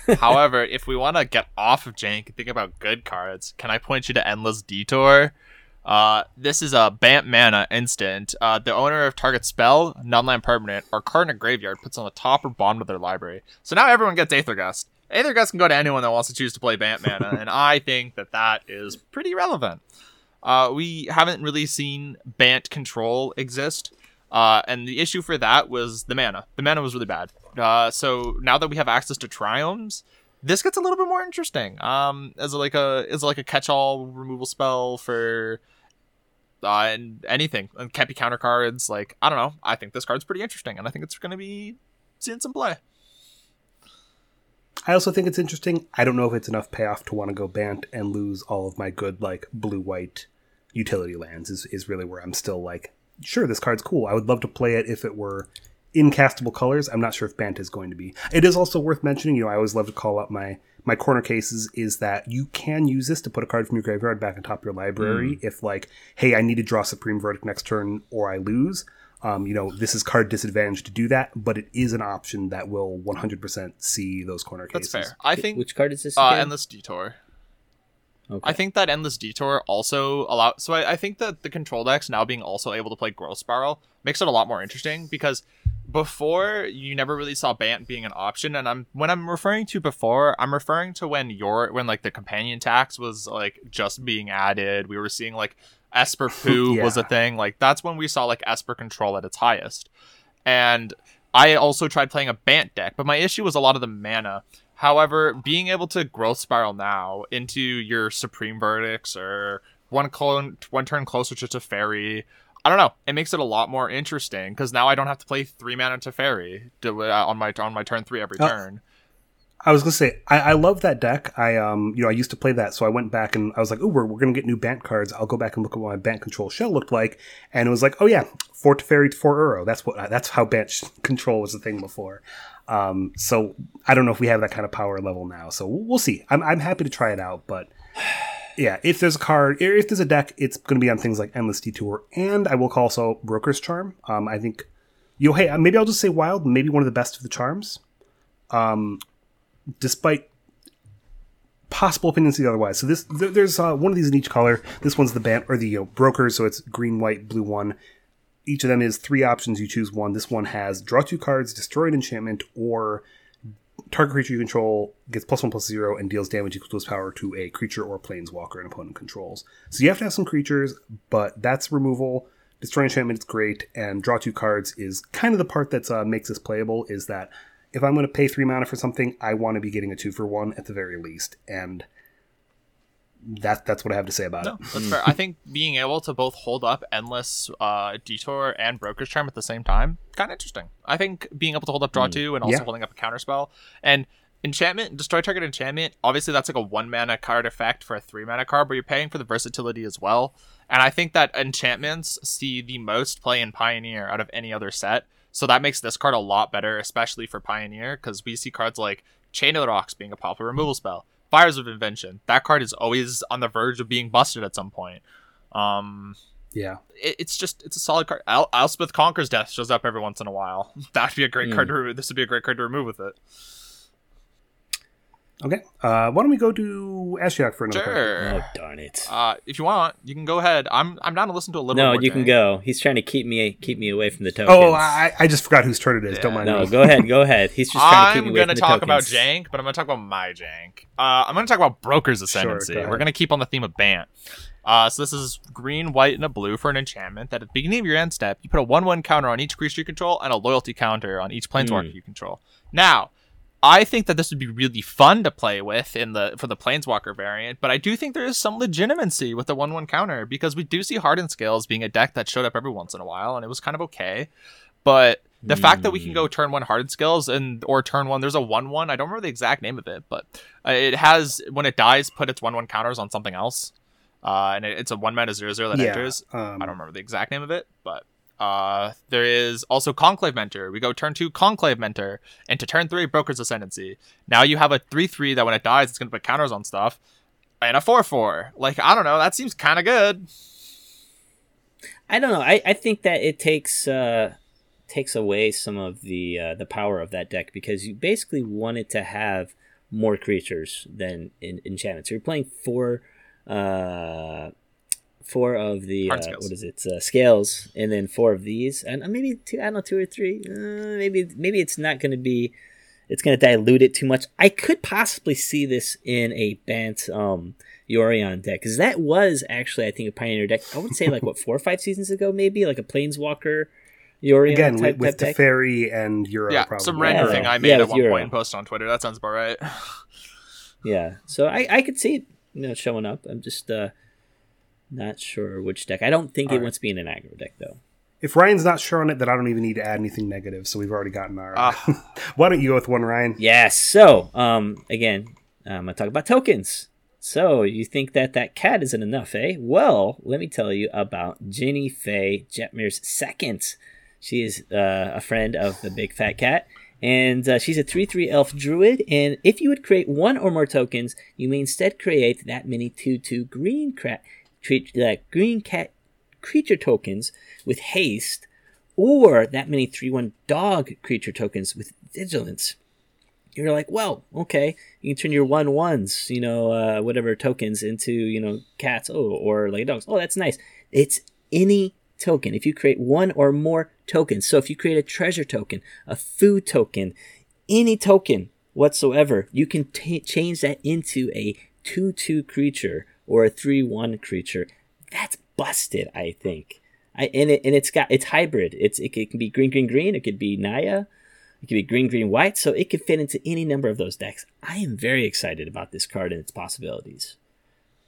go. However, if we want to get off of Jank and think about good cards, can I point you to Endless Detour? Uh, this is a Bant mana instant. Uh, the owner of target spell, non-land permanent, or card in a graveyard puts on the top or bottom of their library. So now everyone gets Aethergust. Aethergust can go to anyone that wants to choose to play Bant mana, and I think that that is pretty relevant. Uh, we haven't really seen Bant control exist. Uh, and the issue for that was the mana. The mana was really bad. Uh, so now that we have access to triomes, this gets a little bit more interesting. Um, as like a as like a catch-all removal spell for uh, and anything and be counter cards. Like I don't know. I think this card's pretty interesting, and I think it's going to be seeing some play. I also think it's interesting. I don't know if it's enough payoff to want to go Bant and lose all of my good like blue white utility lands. Is is really where I'm still like, sure, this card's cool. I would love to play it if it were in castable colors. I'm not sure if Bant is going to be. It is also worth mentioning. You know, I always love to call out my my corner cases is that you can use this to put a card from your graveyard back on top of your library if like, hey, I need to draw Supreme Verdict next turn or I lose. Um, you know, this is card disadvantage to do that, but it is an option that will 100% see those corner cases. That's fair. I think Which card is this? uh, again? endless detour. Okay. I think that endless detour also allow. So I, I think that the control decks now being also able to play growth spiral makes it a lot more interesting because before you never really saw Bant being an option, and I'm when I'm referring to before, I'm referring to when your when like the companion tax was like just being added. We were seeing like Esper Poo was a thing. Like that's when we saw like Esper control at its highest. And I also tried playing a Bant deck, but my issue was a lot of the mana. However, being able to growth spiral now into your Supreme Verdicts or one clone, one turn closer to Teferi, I don't know. It makes it a lot more interesting because now I don't have to play three mana Teferi to, uh, on my on my turn three every Oh. turn. I was gonna say I, I love that deck. I um you know I used to play that, so I went back and I was like, oh, we're, we're gonna get new Bant cards. I'll go back and look at what my Bant control shell looked like, and it was like, oh yeah, four Teferi to four Yorion. That's what that's how Bant control was a thing before. Um, so I don't know if we have that kind of power level now. So we'll see. I'm I'm happy to try it out, but yeah, if there's a card, if there's a deck, it's going to be on things like Endless Detour, and I will call also Broker's Charm. Um, I think, know, hey, maybe I'll just say Wild, maybe one of the best of the charms. Um, despite possible opinions to the otherwise. So this there, there's uh, one of these in each color. This one's the Bant or the you know, brokers, so it's green, white, blue one. Each of them is three options. You choose one. This one has draw two cards, destroy an enchantment, or target creature you control gets plus one plus zero and deals damage equal to its power to a creature or planeswalker an opponent controls. So you have to have some creatures, but that's removal. Destroy enchantment is great, and draw two cards is kind of the part that uh, makes this playable. Is that if I'm going to pay three mana for something, I want to be getting a two for one at the very least, and that that's what I have to say about No, it. that's fair. I think being able to both hold up endless uh, detour and broker's charm at the same time, kind of interesting. I think being able to hold up draw two and also Yeah. holding up a counter spell and enchantment, destroy target enchantment. Obviously, that's like a one mana card effect for a three mana card, but you're paying for the versatility as well. And I think that enchantments see the most play in Pioneer out of any other set. So that makes this card a lot better, especially for Pioneer, because we see cards like Chained to the Rocks being a popular removal spell. Fires of Invention. That card is always on the verge of being busted at some point. Um, Yeah, it, it's just it's a solid card. Al- Elspeth Conquers Death shows up every once in a while. That'd be a great card to remove. This would be a great card to remove with it. Okay. Uh, why don't we go to Ashiok for another card? Sure. Oh darn it! Uh, if you want, you can go ahead. I'm I'm down to listen to a little. no, more you can go. He's trying to keep me keep me away from the tokens. Oh, I, I just forgot whose turn it is. Don't Yeah. mind no, me. go ahead, go ahead. He's just trying to keep me away from the I'm gonna from the talk about. Jank, but I'm gonna talk about my Jank. Uh, I'm gonna talk about Broker's Ascendancy. go. We're gonna keep on the theme of Bant. Uh, so this is green, white, and a blue for an enchantment that at the beginning of your end step, you put a one-one counter on each creature you control and a loyalty counter on each planeswalker Hmm. you control. Now, I think that this would be really fun to play with in the for the planeswalker variant, but I do think there is some legitimacy with the one-one counter because we do see Hardened Scales being a deck that showed up every once in a while, and it was kind of okay. But the fact that we can go turn one Hardened Scales and or turn one, there's a one one. I don't remember the exact name of it, but uh, it has when it dies, put its one one counters on something else, uh, and it, it's a one mana zero zero that yeah. enters. Um, I don't remember the exact name of it, but uh, there is also Conclave Mentor. We go turn two Conclave Mentor and to turn three Broker's Ascendancy. Now you have a three three that when it dies, it's gonna put counters on stuff, and a four four. Like I don't know, that seems kind of good. I don't know. I, I think that it takes uh, takes away some of the uh, the power of that deck because you basically want it to have more creatures than in enchantments. So you're playing four uh, four of the uh, what is it uh, scales, and then four of these, and uh, maybe two. I don't know, two or three. Uh, maybe maybe it's not going to be. It's going to dilute it too much. I could possibly see this in a Bant um, Yorion deck because that was actually, I think, a Pioneer deck. I would say like what four or five seasons ago, maybe like a Planeswalker Yorion Again, type, with, with type deck? Teferi and Yorion. yeah, probably. some random Yeah. thing I Yeah, made at with one Yorion. point and posted on Twitter. That sounds about right. Yeah, so I I could see it, you know, showing up. I'm just uh not sure which deck. I don't think it Alright. wants to be in an aggro deck though. If Ryan's not sure on it, then I don't even need to add anything negative. So we've already gotten our. Ah. Why don't you go with one, Ryan? Yes. So, um, again, I'm gonna talk about tokens. So you think that that cat isn't enough, eh? Well, let me tell you about Jinnie Fay Jetmir's second. She is uh, a friend of the Big Fat Cat, and uh, she's a three-three elf druid. And if you would create one or more tokens, you may instead create that many two-two green cat, treat that green cat creature tokens with haste, or that many three-one dog creature tokens with vigilance you're like, well, okay, you can turn your one ones, you know, uh, whatever tokens into, you know, cats, oh, or like dogs. Oh, that's nice. It's any token. If you create one or more tokens, so if you create a treasure token, a food token, any token whatsoever, you can t- change that into a 2 2 creature or a 3 1 creature. That's busted, I think. I, and, it, and it's got it's hybrid. It's it, it can be green green green. It could be Naya. It could be green, green, white, so it could fit into any number of those decks. I am very excited about this card and its possibilities.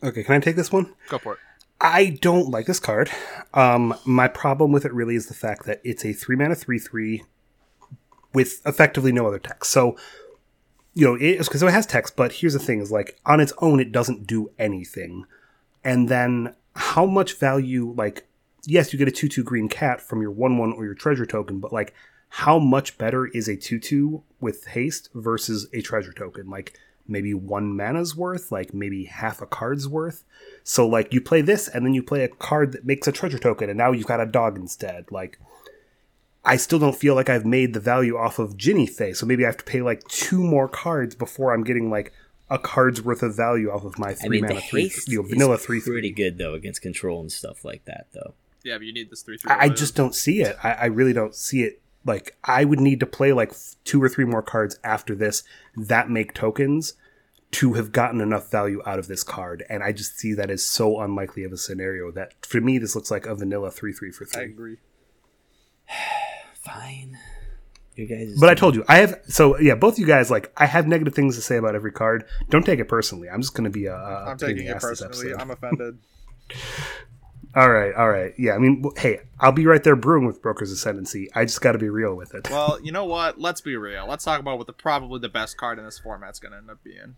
Okay, can I take this one? Go for it. I don't like this card. Um, my problem with it really is the fact that it's a three mana three three with effectively no other text. So, you know, it's because it has text, but here's the thing: is like on its own, it doesn't do anything. And then, how much value? Like, yes, you get a two two green cat from your one one or your treasure token, but like, how much better is a two two with haste versus a treasure token? Like, maybe one mana's worth, like maybe half a card's worth. So like you play this and then you play a card that makes a treasure token and now you've got a dog instead. Like I still don't feel like I've made the value off of Jinnie Fay, so maybe I have to pay like two more cards before I'm getting like a card's worth of value off of my I three mean, the mana three, haste you know, vanilla is three pretty three. good though against control and stuff like that, though. Yeah, but you need this three three. I, I just don't see it. I, I really don't see it. Like I would need to play like two or three more cards after this that make tokens to have gotten enough value out of this card, and I just see that as so unlikely of a scenario that for me this looks like a vanilla three three for three. I agree. Fine. You guys. But I told you, I have so yeah. Both you guys like I have negative things to say about every card. Don't take it personally. I'm just going to be a. a I'm taking it personally. I'm offended. All right, all right. Yeah, I mean, hey, I'll be right there brewing with Broker's Ascendancy. I just got to be real with it. well, you know what? Let's be real. Let's talk about what the probably the best card in this format's going to end up being.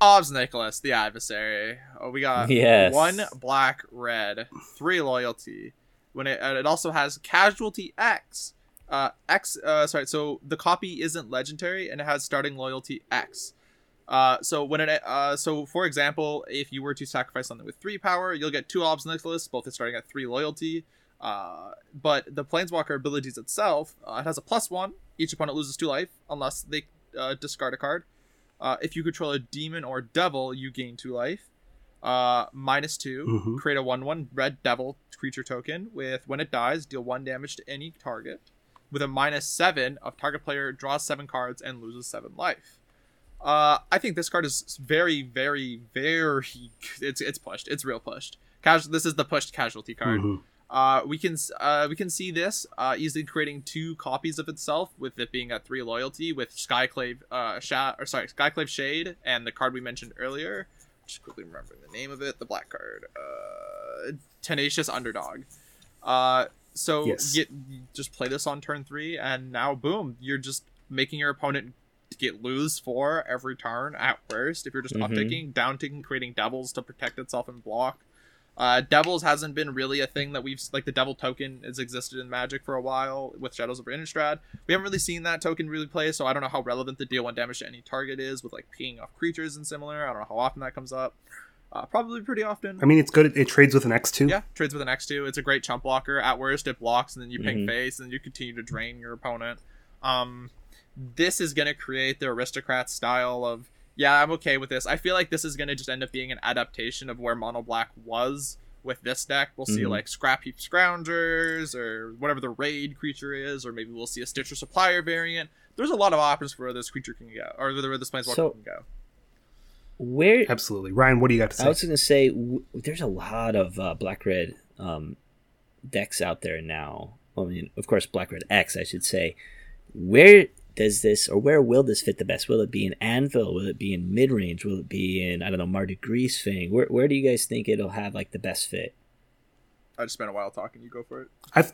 Ob Nixilis, the adversary. Oh, we got Yes. one black, red, three loyalty. When it it also has casualty X. Uh, X. Uh, sorry. So the copy isn't legendary and it has starting loyalty X. Uh, so when it uh, so for example, if you were to sacrifice something with three power, you'll get two Ob Nixilis, both are starting at three loyalty. Uh, but the Planeswalker abilities itself, uh, it has a plus one. Each opponent loses two life unless they uh, discard a card. Uh, if you control a demon or devil, you gain two life. Uh, minus 2 Mhm. Create a one-one red devil creature token with when it dies, deal one damage to any target. With a minus seven, of target player draws seven cards and loses seven life. Uh, I think this card is very, very, very. It's it's pushed. It's real pushed. Casual. This is the pushed casualty card. Mhm. Uh, we can uh, we can see this uh, easily creating two copies of itself, with it being at three loyalty, with Skyclave uh, Sha- or sorry Skyclave Shade and the card we mentioned earlier. Just quickly remembering the name of it, the black card, uh, Tenacious Underdog. Uh, so Yes. get just play this on turn three, and now boom, you're just making your opponent get lose four every turn at worst. If you're just Mhm. upticking, downticking, creating devils to protect itself and block. Uh, Devils hasn't been really a thing that we've like the Devil token has existed in Magic for a while with Shadows of Innistrad. We haven't really seen that token really play, so I don't know how relevant the deal one damage to any target is with like peeing off creatures and similar. I don't know how often that comes up. Uh, probably pretty often. I mean, it's good. It, it trades with an X two. Yeah, trades with an X2. It's a great chump blocker. At worst, it blocks, and then you ping Mhm. face, and you continue to drain your opponent. Um, this is going to create the aristocrat style of, yeah, I'm okay with this. I feel like this is going to just end up being an adaptation of where Mono Black was with this deck. We'll see, Mhm. like, Scrapheap Scroungers, or whatever the raid creature is, or maybe we'll see a Stitcher Supplier variant. There's a lot of options for where this creature can go, or where this Planeswalker So- can go. Where Absolutely, Ryan. What do you got to say? I was going to say, w- there's a lot of uh, black red um, decks out there now. well, I mean, of course, black red X, I should say. Where does this, or where will this fit the best? Will it be in Anvil? Will it be in mid range? Will it be in I don't know Mardu Greasefang? Where where do you guys think it'll have like the best fit? I just spent a while talking. You go for it. I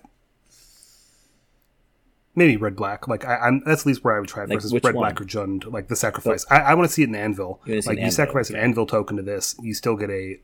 maybe red black. Like I, I'm that's at least where I would try it Like, versus red one? black or Jund. Like the sacrifice. I, I want to see it in Anvil. You Like an you Anvil, sacrifice okay. an Anvil token to this, you still get a.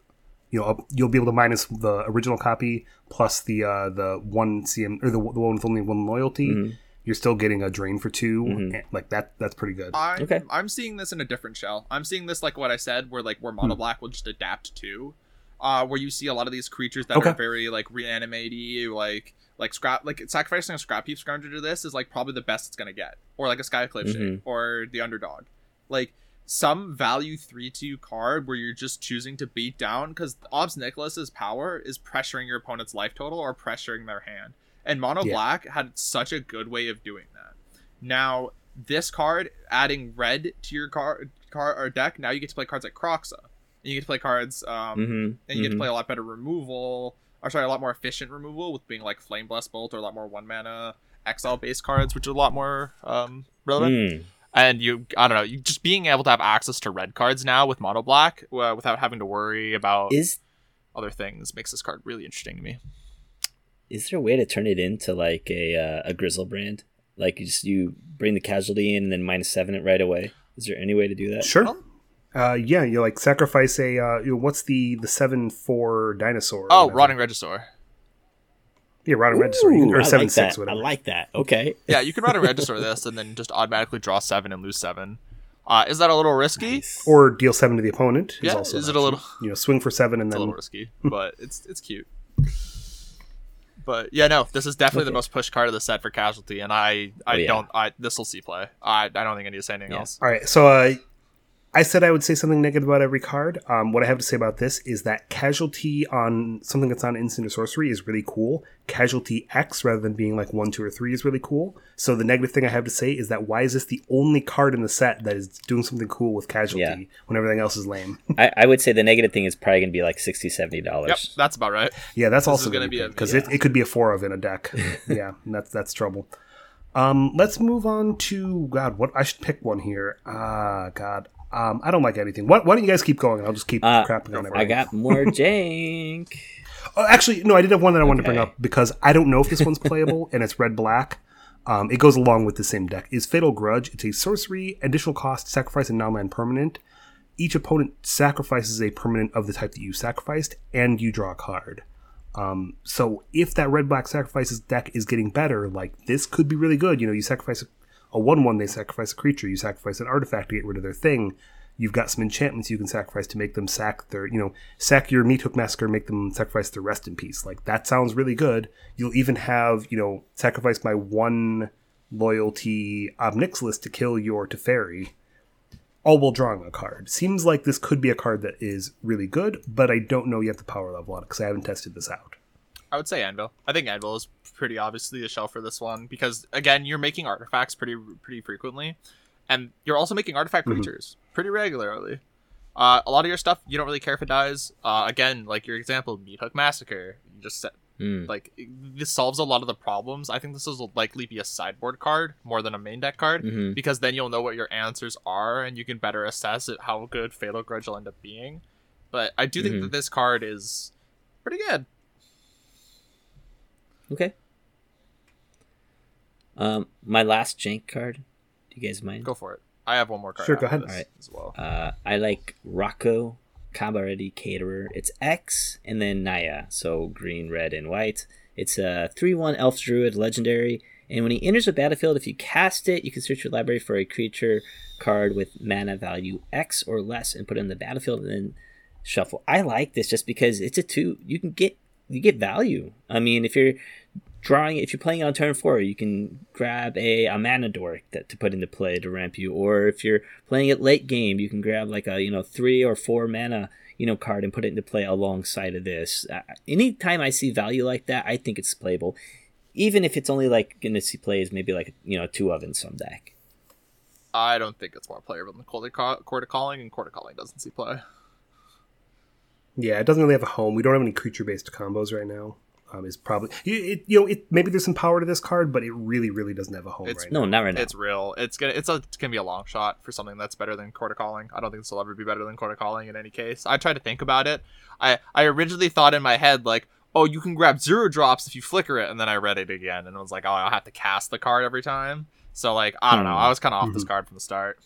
You know, a- you'll be able to minus the original copy plus the uh, the one CM or the, the one with only one loyalty. Mm-hmm. You're still getting a drain for 2 and, Like that. That's pretty good. I'm, Okay. I'm seeing this in a different shell. I'm seeing this like what I said, where like where Hmm. mono black will just adapt to, uh, where you see a lot of these creatures that Okay. are very like reanimatey, like like scrap like sacrificing a Scrapheap Scrounger to this is like probably the best it's gonna get, or like a Skyclave Mhm. or the underdog, like some value three two card where you're just choosing to beat down because Ob Nixilis's power is pressuring your opponent's life total or pressuring their hand, and mono Yeah. black had such a good way of doing that. Now, this card adding red to your card car or deck, now you get to play cards like Kroxa. And you get to play cards um Mm-hmm. and you get to play a lot better removal or sorry, a lot more efficient removal with being like Flame-Blessed Bolt or a lot more one mana exile based cards, which are a lot more um relevant. Mm. And you I don't know, you just being able to have access to red cards now with mono black uh, without having to worry about Is other things makes this card really interesting to me. Is there a way to turn it into like a uh, a Griselbrand? Like you just you bring the casualty in and then minus seven it right away. Is there any way to do that? Sure. Uh, yeah, you like sacrifice a. Uh, you know, what's the the seven four dinosaur? Oh. Rotting Regisaur. Yeah, rotting regisaur. You can- Ooh, or I seven like six, that. whatever. I like that. Okay. Yeah, you can Rotting Regisaur this and then just automatically draw seven and lose seven. Uh, is that a little risky? Nice. or deal seven to the opponent. Is Yeah, also is it a little- You know, swing for seven and then a little risky, but it's it's cute. But yeah, no, this is definitely the most pushed card of the set for casualty, and I I Oh, yeah. don't I this will see play. I I don't think I need to say anything Yeah. else. All right, so uh, I said I would say something negative about every card. Um, what I have to say about this is that casualty on something that's on instant or sorcery is really cool. Casualty X rather than being like one, two, or three is really cool. So the negative thing I have to say is that why is this the only card in the set that is doing something cool with casualty Yeah. when everything else is lame? I, I would say the negative thing is probably gonna be like 60 70 dollars. Yep, that's about right. yeah, that's This also gonna be be because yeah. it, it could be a four of in a deck. yeah, that's that's trouble. Um, let's move on to God. What I should pick one here. Ah, God. Um, I don't like anything. Why, why don't you guys keep going? I'll just keep Uh, crapping on everyone. I got more jank. Oh, actually, no, I did have one that I wanted to bring up because I don't know if this one's playable and it's red black. Um, it goes along with the same deck. Is Fatal Grudge? It's a sorcery, additional cost, sacrifice a non-land permanent. Each opponent sacrifices a permanent of the type that you sacrificed, and you draw a card. Um, so if that red black sacrifices deck is getting better, like this could be really good. You know, you sacrifice a, a one-one, they sacrifice a creature. You sacrifice an artifact to get rid of their thing. You've got some enchantments you can sacrifice to make them sack their, you know, sack your meat hook massacre, make them sacrifice their rest in peace. Like that sounds really good. You'll even have, you know, sacrifice my one loyalty Ob Nixilis to kill your Teferi, all while drawing a card. Seems like this could be a card that is really good, but I don't know yet the power level on it because I haven't tested this out. I would say Anvil. I think Anvil is pretty obviously the shell for this one because again, you're making artifacts pretty pretty frequently, and you're also making artifact Mhm. creatures pretty regularly. Uh, a lot of your stuff you don't really care if it dies. Uh, again, like your example, Meat Hook Massacre. You just set Hmm. like this solves a lot of the problems. I think this will likely be a sideboard card more than a main deck card Mhm. because then you'll know what your answers are and you can better assess it, how good Fatal Grudge will end up being. But I do think Mhm. that this card is pretty good. Okay. Um, my last jank card. Do you guys mind? Go for it. I have one more card. Sure, go ahead. Alright. as well. Uh, I like Rocco, Cabaretti Caterer. It's X and then Naya, so green, red, and white. It's a 3 1 Elf Druid legendary, and when he enters the battlefield, if you cast it, you can search your library for a creature card with mana value X or less and put it in the battlefield and then shuffle. I like this just because it's a 2. You can get you get value. I mean, if you're drawing if you're playing on turn four you can grab a, a mana dork that, to put into play to ramp you or if you're playing it late game you can grab like a you know three or four mana you know card and put it into play alongside of this uh, anytime i see value like that i think it's playable even if it's only like gonna see plays maybe like you know two of in some deck I don't think it's more playable than Court of Calling, and Court of Calling doesn't see play. Yeah, it doesn't really have a home. We don't have any creature based combos right now. um, is probably you, it, you know it maybe there's some power to this card, but it really really doesn't have a home It's- right No, now. not right now. It's real. It's gonna it's, a, it's gonna be a long shot for something that's better than Court of Calling. I don't think this will ever be better than Court of Calling in any case. I tried to think about it. I I originally thought in my head like, oh, you can grab zero drops if you flicker it, and then I read it again and I was like, oh, I'll have to cast the card every time. So like, I don't know. Hmm. I was kind of off this card from the start.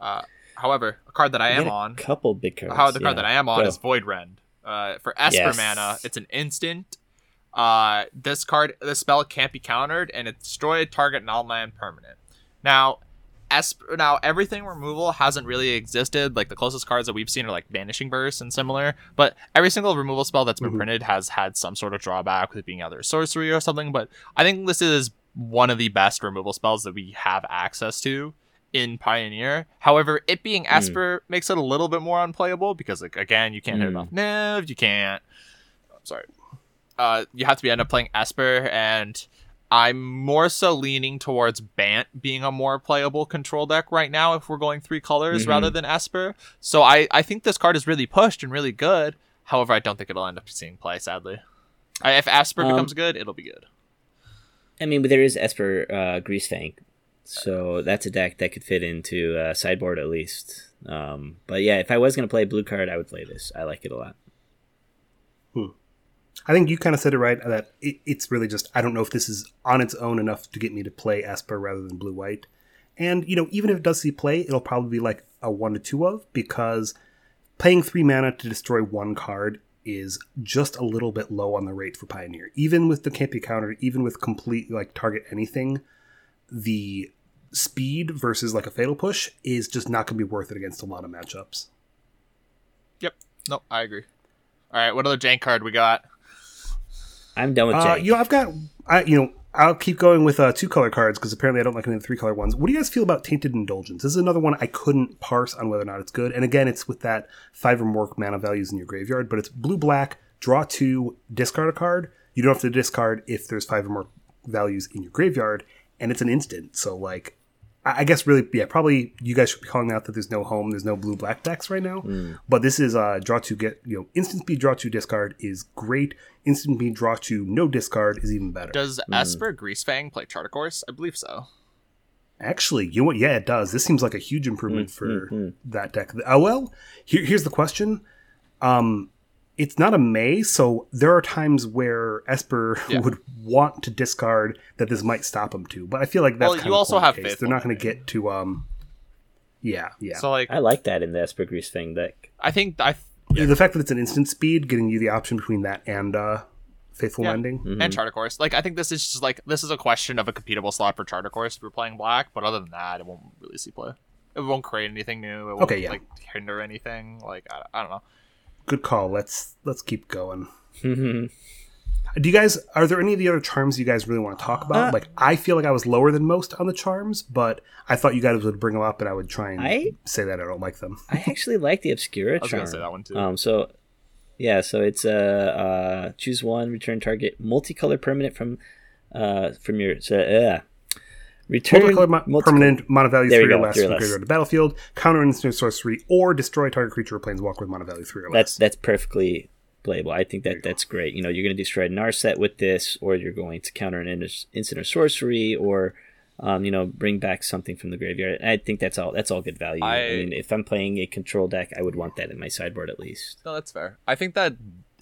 Uh, however, a card that I am on couple big cards. how the card yeah. that I am on Go. is Void Rend. Uh, for Esper Yes. mana, it's an instant. Uh, this card, this spell can't be countered, and it destroy target non-land permanent. Now, Esper, now everything removal hasn't really existed. Like the closest cards that we've seen are like Vanishing Verse and similar. But every single removal spell that's been Mhm. printed has had some sort of drawback with it being either sorcery or something. But I think this is one of the best removal spells that we have access to in Pioneer. However, it being Esper makes it a little bit more unplayable because, like, again, you can't hit Mm. enough Nev, you can't. I'm sorry. Uh, you have to be end up playing Esper, and I'm more so leaning towards Bant being a more playable control deck right now if we're going three colors Mhm. rather than Esper. So I, I think this card is really pushed and really good. However, I don't think it'll end up seeing play, sadly. I, if Esper Um, becomes good, it'll be good. I mean, but there is Esper uh, Greasefang, so that's a deck that could fit into uh, sideboard at least. Um, but yeah, if I was gonna play blue card, I would play this. I like it a lot. I think you kind of said it right that it, it's really just I don't know if this is on its own enough to get me to play Esper rather than blue white. And you know, even if it does see play, it'll probably be like a one to two of because paying three mana to destroy one card is just a little bit low on the rate for Pioneer. Even with the can't be countered, even with complete like target anything, the speed versus like a fatal push is just not going to be worth it against a lot of matchups. Yep. No, I agree. All right, what other jank card we got? I'm done with Uh, you know, I've got, I, you know, I'll keep going with uh, two color cards because apparently I don't like any of the three color ones. What do you guys feel about Tainted Indulgence? This is another one I couldn't parse on whether or not it's good. And again, it's with that five or more mana values in your graveyard, but it's blue black, draw two, discard a card. You don't have to discard if there's five or more values in your graveyard, and it's an instant. So, like, I I guess really, yeah, probably you guys should be calling out that there's no home, there's no blue black decks right now. But this is uh, draw two, get you know, instant speed draw two discard is great. Instant speed draw two no discard is even better. Does Esper Greasefang play Chart a Course? I believe so. Actually, you know what? Yeah, it does. This seems like a huge improvement for mm. that deck. Oh well, here, here's the question. Um, it's not a May, so there are times where Esper Yeah. would want to discard that this might stop him to. But I feel like that's Well, kind you of also have case. Faithful They're not going to get to um. Yeah, yeah. So like, I like that in the Esper Grease thing. That I think I The fact that it's an instant speed, getting you the option between that and uh, Faithful Yeah. Landing. Mhm. and Chart a Course. Like I think this is just like this is a question of a completable slot for Chart a Course if we're playing black, but other than that, it won't really see play. It won't create anything new. It won't Okay, yeah. like hinder anything. Like I, I don't know. Good call. Let's let's keep going. Mhm. Do you guys are there any of the other charms you guys really want to talk about? Uh, like I feel like I was lower than most on the charms, but I thought you guys would bring them up and I would try and I- say that I don't like them. I actually like the Obscura charm. I was charm. gonna say that one too. Um, so yeah, so it's uh, uh choose one, return target multicolored permanent from uh from your so, uh, return Multicolored mo- multicol- permanent mana value There we three or go, less three from less. graveyard to the battlefield, counter an instant sorcery, or destroy target creature or planeswalker with mana value three or That's less. that's that's perfectly playable. I think that that's great. You know, you're going to destroy Narset with this, or you're going to counter an instant or sorcery, or um, you know, bring back something from the graveyard. I think that's all. That's all good value. I, I- mean, if I'm playing a control deck, I would want that in my sideboard at least. No, that's fair. I think that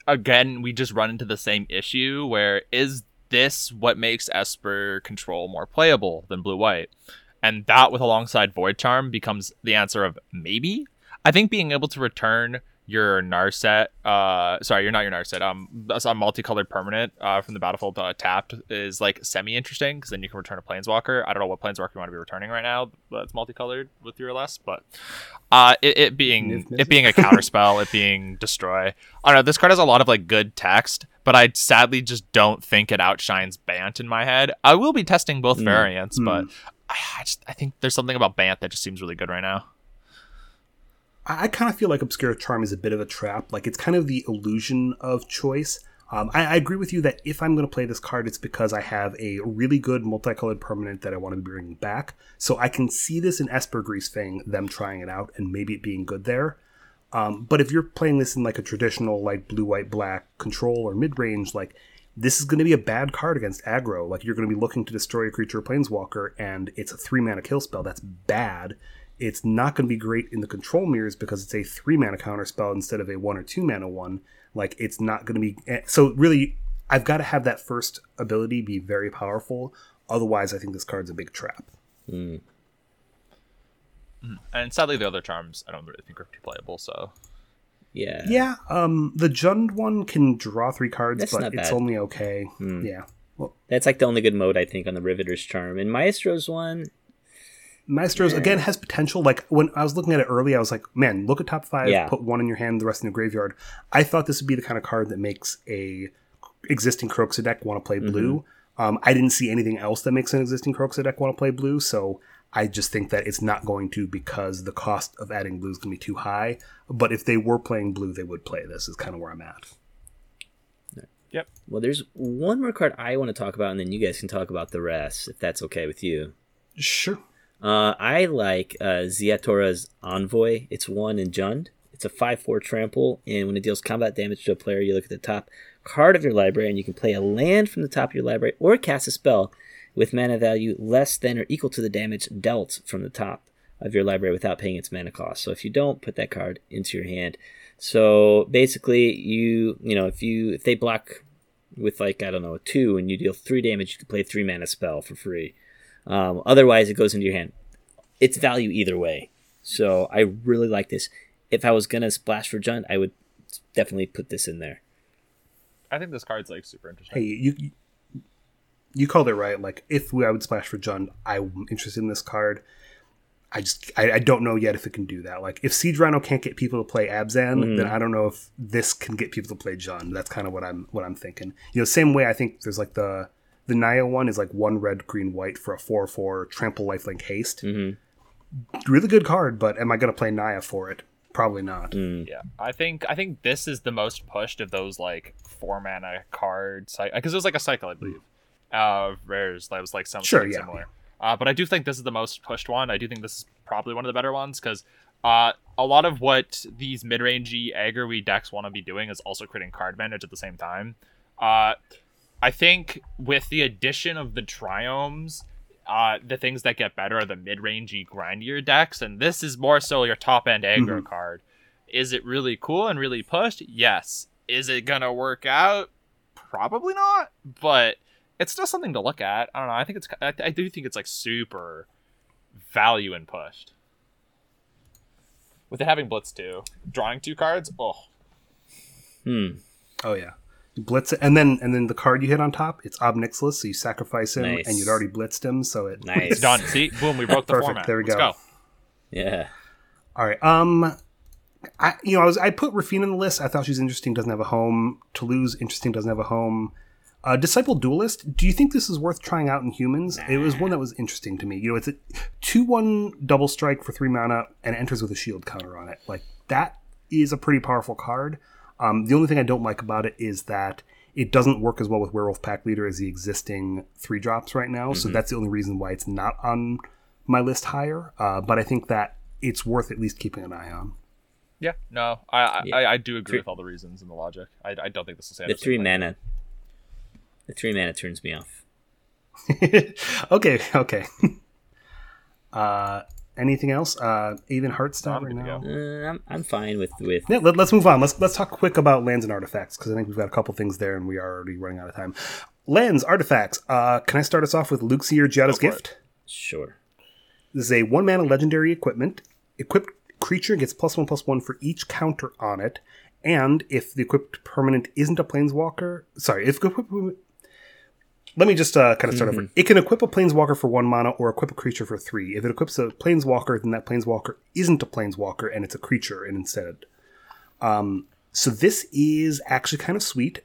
again we just run into the same issue where is this what makes Esper control more playable than blue white? And that with alongside Void Charm becomes the answer of maybe. I think being able to return your Narset, uh, sorry, you're not your Narset, um, a multicolored permanent, uh, from the battlefield uh, tapped is like semi interesting because then you can return a Planeswalker. I don't know what Planeswalker you want to be returning right now that's multicolored with your less, but uh, it, it being it being a counterspell, it being destroy. I don't know. This card has a lot of like good text, but I sadly just don't think it outshines Bant in my head. I will be testing both Mm. variants, Mm. but I, I just I think there's something about Bant that just seems really good right now. I, I kind of feel like Obscura Charm is a bit of a trap. Like it's kind of the illusion of choice. Um, I, I agree with you that if I'm going to play this card, it's because I have a really good multicolored permanent that I want to be bringing back. So I can see this in Esper Grease Fang, them trying it out and maybe it being good there. Um, but if you're playing this in like a traditional like blue white black control or mid range, like this is going to be a bad card against aggro. Like you're going to be looking to destroy a creature planeswalker, and it's a three mana kill spell. That's bad. It's not going to be great in the control mirrors because it's a three mana counter spell instead of a one or two mana one. Like it's not going to be eh, so really. I've got to have that first ability be very powerful. Otherwise, I think this card's a big trap. Mm. And sadly, the other charms I don't really think are too playable. So Yeah. Yeah, um, the Jund one can draw three cards, That's but it's only okay. Hmm. Yeah. Well, That's like the only good mode I think on the Riveteers Charm. And Maestro's one, Maestros again has potential. Like when I was looking at it early, I was like, "Man, look at top five. Yeah. Put one in your hand, the rest in the graveyard." I thought this would be the kind of card that makes a existing Kroxa deck want to play blue. Mm-hmm. Um, I didn't see anything else that makes an existing Kroxa deck want to play blue, so I just think that it's not going to because the cost of adding blue is going to be too high. But if they were playing blue, they would play this. Is kind of where I'm at. yep. well, there's one more card I want to talk about, and then you guys can talk about the rest, if that's okay with you. Sure. Uh, I like uh, Ziatora's Envoy. It's one in Jund. It's a 5 4 trample, and when it deals combat damage to a player, you look at the top card of your library, and you can play a land from the top of your library or cast a spell with mana value less than or equal to the damage dealt from the top of your library without paying its mana cost. So if you don't, put that card into your hand. So basically, you you know if you if they block with like I don't know a two and you deal three damage, you can play a three mana spell for free. Um, otherwise, it goes into your hand. It's value either way. So I really like this. If I was gonna splash for Jund, I would definitely put this in there. I think this card's like super interesting. Hey, you you- you called it right. Like if we, I would splash for Jund, I'm interested in this card. I just I, I don't know yet if it can do that. Like if Siege Rhino can't get people to play Abzan, then I don't know if this can get people to play Jund. That's kind of what I'm what I'm thinking. You know, same way I think there's like the the Naya one is like one red, green, white for a four four trample lifelink haste. Mhm. Really good card, but am I going to play Naya for it? Probably not. Mm. Yeah, I think I think this is the most pushed of those like four mana cards because it was like a cycle, I believe. Uh, rares that was like something Sure, yeah, similar. Uh, but I do think this is the most pushed one. I do think this is probably one of the better ones because uh, a lot of what these mid-rangey aggro decks want to be doing is also creating card advantage at the same time. Uh, I think with the addition of the triomes, uh, the things that get better are the mid-rangey grindier decks, and this is more so your top-end aggro card. Is it really cool and really pushed? Yes. Is it gonna work out? Probably not, but it's still something to look at. I don't know. I think it's. I, I do think it's like super value and pushed. With it having blitz two, drawing two cards. Oh, Hmm. Oh yeah. You blitz it, and then and then the card you hit on top, it's Ob Nixilis, so you sacrifice him, Nice. and you'd already blitzed him, so it Nice. it's done. See, boom, we broke the Perfect, format. there we Let's go. go. Yeah. All right. Um, I you know I was I put Raffine on the list. I thought she was interesting. Doesn't have a home. Toluz interesting. Doesn't have a home. Uh, Disciplined Duelist. Do you think this is worth trying out in humans? It was one that was interesting to me. You know, it's a two-one double strike for three mana and enters with a shield counter on it. Like that is a pretty powerful card. Um, the only thing I don't like about it is that it doesn't work as well with Werewolf Pack Leader as the existing three drops right now. So that's the only reason why it's not on my list higher. Uh, but I think that it's worth at least keeping an eye on. Yeah, no, I I, Yeah. I, I do agree Three- with all the reasons and the logic. I, I don't think this is The three mana. The three mana turns me off. okay, okay. uh, anything else? Uh, even Heartstone I'm right good to now. Uh, I'm, I'm fine with with Yeah, let, us move on. Let's let's talk quick about lands and artifacts because I think we've got a couple things there and we are already running out of time. Lands, artifacts. Uh, can I start us off with Luxior Giada's Go for Gift? sure. This is a one mana legendary equipment. Equipped creature gets plus one plus one for each counter on it, and if the equipped permanent isn't a planeswalker, sorry, if equipped. Let me just uh, kind of start over. It can equip a planeswalker for one mana or equip a creature for three. If it equips a planeswalker, then that planeswalker isn't a planeswalker and it's a creature and instead. Um, so this is actually kind of sweet.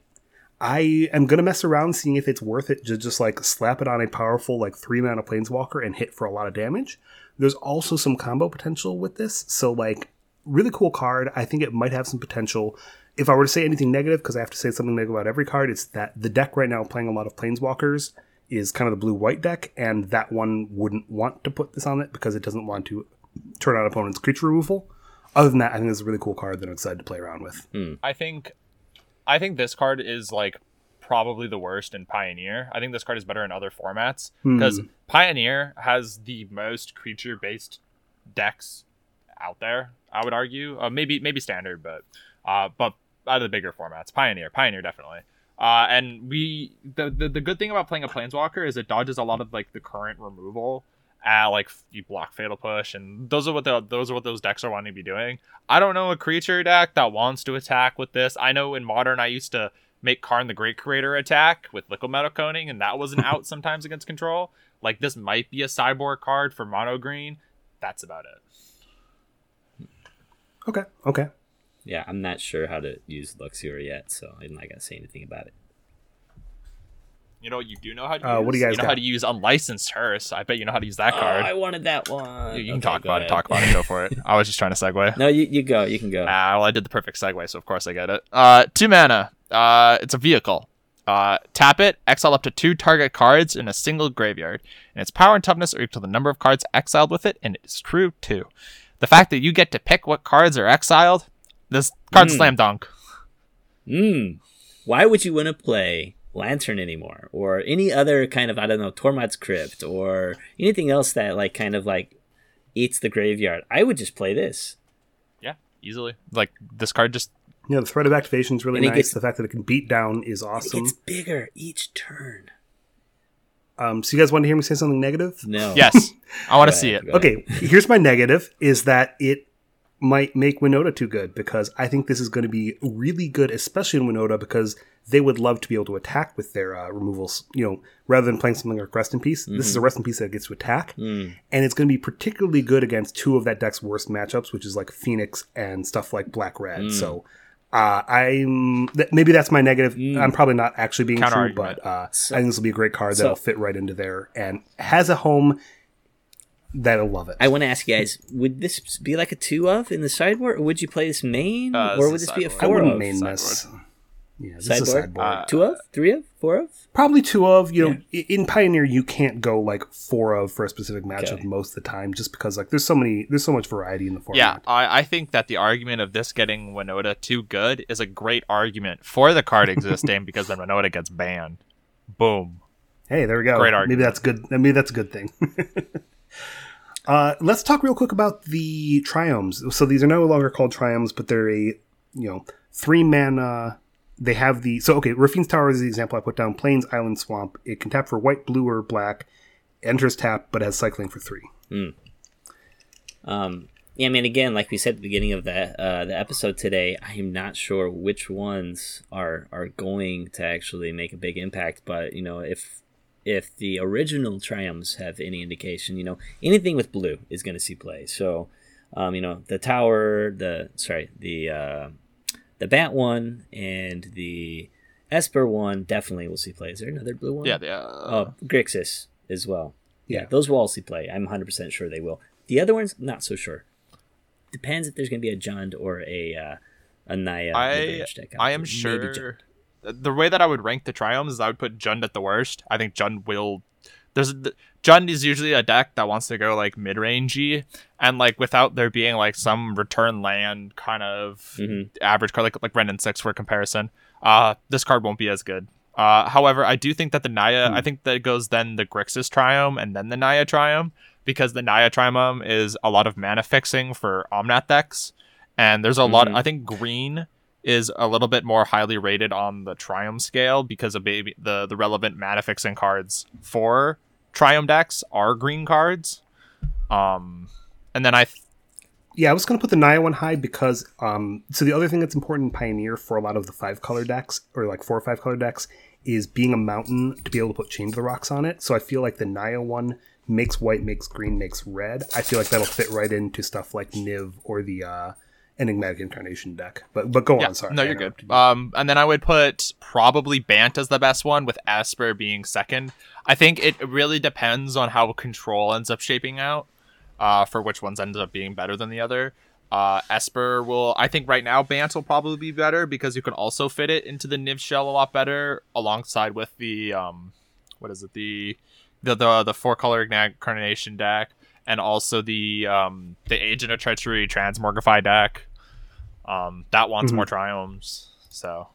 I am gonna mess around seeing if it's worth it to just like slap it on a powerful like three mana planeswalker and hit for a lot of damage. There's also some combo potential with this, so like really cool card. I think it might have some potential. If I were to say anything negative, because I have to say something negative about every card, it's that the deck right now playing a lot of planeswalkers is kind of the blue white deck, and that one wouldn't want to put this on it because it doesn't want to turn on opponent's creature removal. other than that, I think it's a really cool card that I'm excited to play around with. I think, I think this card is like probably the worst in Pioneer. I think this card is better in other formats Hmm. because Pioneer has the most creature-based decks out there. I would argue, uh, maybe maybe standard, but uh, but out of the bigger formats, Pioneer, Pioneer definitely. Uh, and we the, the the good thing about playing a Planeswalker is it dodges a lot of like the current removal. Uh, like you block fatal push, and those are what the those are what those decks are wanting to be doing. I don't know a creature deck that wants to attack with this. I know in modern I used to make Karn the Great Creator attack with Liquimetal Coating, and that was an out sometimes against control. Like this might be a cyborg card for mono green. That's about it. Okay, okay. Yeah, I'm not sure how to use Luxior yet, so I'm not gonna say anything about it. You know what you do know how to Uh, use? what do you guys know got? how to use unlicensed hearse. I bet you know how to use that Oh, card. I wanted that one. you, you can talk go about it. Talk about it. Go for it. I was just trying to segue. No, you, you go. You can go. Ah, well, I did the perfect segue, so of course I get it. Uh, two mana. Uh, it's a vehicle. Uh, tap it, exile up to two target cards in a single graveyard, and its power and toughness are equal to the number of cards exiled with it, and it is true too. The fact that you get to pick what cards are exiled, this card's Mm. slam dunk. Mm. Why would you want to play Lantern anymore, or any other kind of I don't know Tormod's Crypt, or anything else that like kind of like eats the graveyard? I would just play this. Yeah, easily. Like this card just Yeah, the threat of activation is really nice. gets- the fact that it can beat down is It awesome. gets bigger each turn. Um, so you guys want to hear me say something negative? No. yes. I want to see it. Okay, here's my negative: is that it might make Winota too good because I think this is going to be really good, especially in Winota because they would love to be able to attack with their uh, removals. You know, rather than playing something like Rest in Peace, this is a Rest in Peace that gets to attack, Mm. and it's going to be particularly good against two of that deck's worst matchups, which is like Phoenix and stuff like Black Red. Mm. So. Uh, I'm th- maybe that's my negative. Mm. I'm probably not actually being true, but uh, So- I think this will be a great card so- that'll fit right into there and has a home that'll love it. I want to ask you guys: Would this be like a two of in the sideboard, or would you play this main, Uh, or would this be a sideboard. I four wouldn't of? main sideboard. this. Yeah, this is a Sideboard? sideboard. Uh, Two of, three of, four of? Probably two of. You know, i in Pioneer you can't go like four of for a specific matchup Okay. most of the time, just because like there's so many, there's so much variety in the Yeah, format. I, I think that the argument of this getting Winota too good is a great argument for the card existing because then Winota gets banned. Boom. Hey, there we go. Great argument. Maybe that's good. Maybe that's a good thing. uh, let's talk real quick about the triomes. So these are no longer called triomes, but they're a you know three mana. They have the so okay. Raffine's Tower is the example I put down. Plains, Island, Swamp. It can tap for white, blue, or black. Enters tap, but has cycling for three. Um, yeah, I mean, again, like we said at the beginning of the uh, the episode today, I am not sure which ones are are going to actually make a big impact. But you know, if if the original triomes have any indication, you know, anything with blue is going to see play. So, um, you know, the tower, the sorry, the uh, the Bant one and the Esper one definitely will see play. Is there another blue one? Yeah, the, uh, Oh, Grixis as well. Yeah, Yeah. those will all see play. I'm 100% sure they will. The other ones, not so sure. Depends if there's going to be a Jund or a uh, a Naya. I deck out I there. am Maybe sure Jund. The way that I would rank the triomes is I would put Jund at the worst. I think Jund will. There's Jund is usually a deck that wants to go like mid rangey, and like without there being like some return land kind of Mhm. average card like like Renin six for comparison. Uh, this card won't be as good. Uh, however, I do think that the Naya, I think that it goes then the Grixis Triome and then the Naya Triome because the Naya Triome is a lot of mana fixing for Omnath decks, and there's a lot. Mhm. I think green is a little bit more highly rated on the Triome scale because of baby the the relevant mana fixing cards for Triome decks are green cards. Um, and then I th- Yeah, I was going to put the Naya one high because um, so the other thing that's important in Pioneer for a lot of the five color decks or like four or five color decks is being a mountain to be able to put Chained to the Rocks on it. So I feel like the Naya one makes white, makes green, makes red. I feel like that'll fit right into stuff like Niv or the uh, Enigmatic Incarnation deck. But but go yeah, on, sorry. no, you're good. Um, and then I would put probably Bant as the best one, with Esper being second. I think it really depends on how Control ends up shaping out. Uh, for which ones ends up being better than the other. Uh, Esper will, I think right now Bant will probably be better because you can also fit it into the Niv shell a lot better alongside with the um, what is it the the the, the four color incarnation deck. and also the um, the Agent of Treachery Transmogrify deck. Um, that wants Mhm. more triomes. So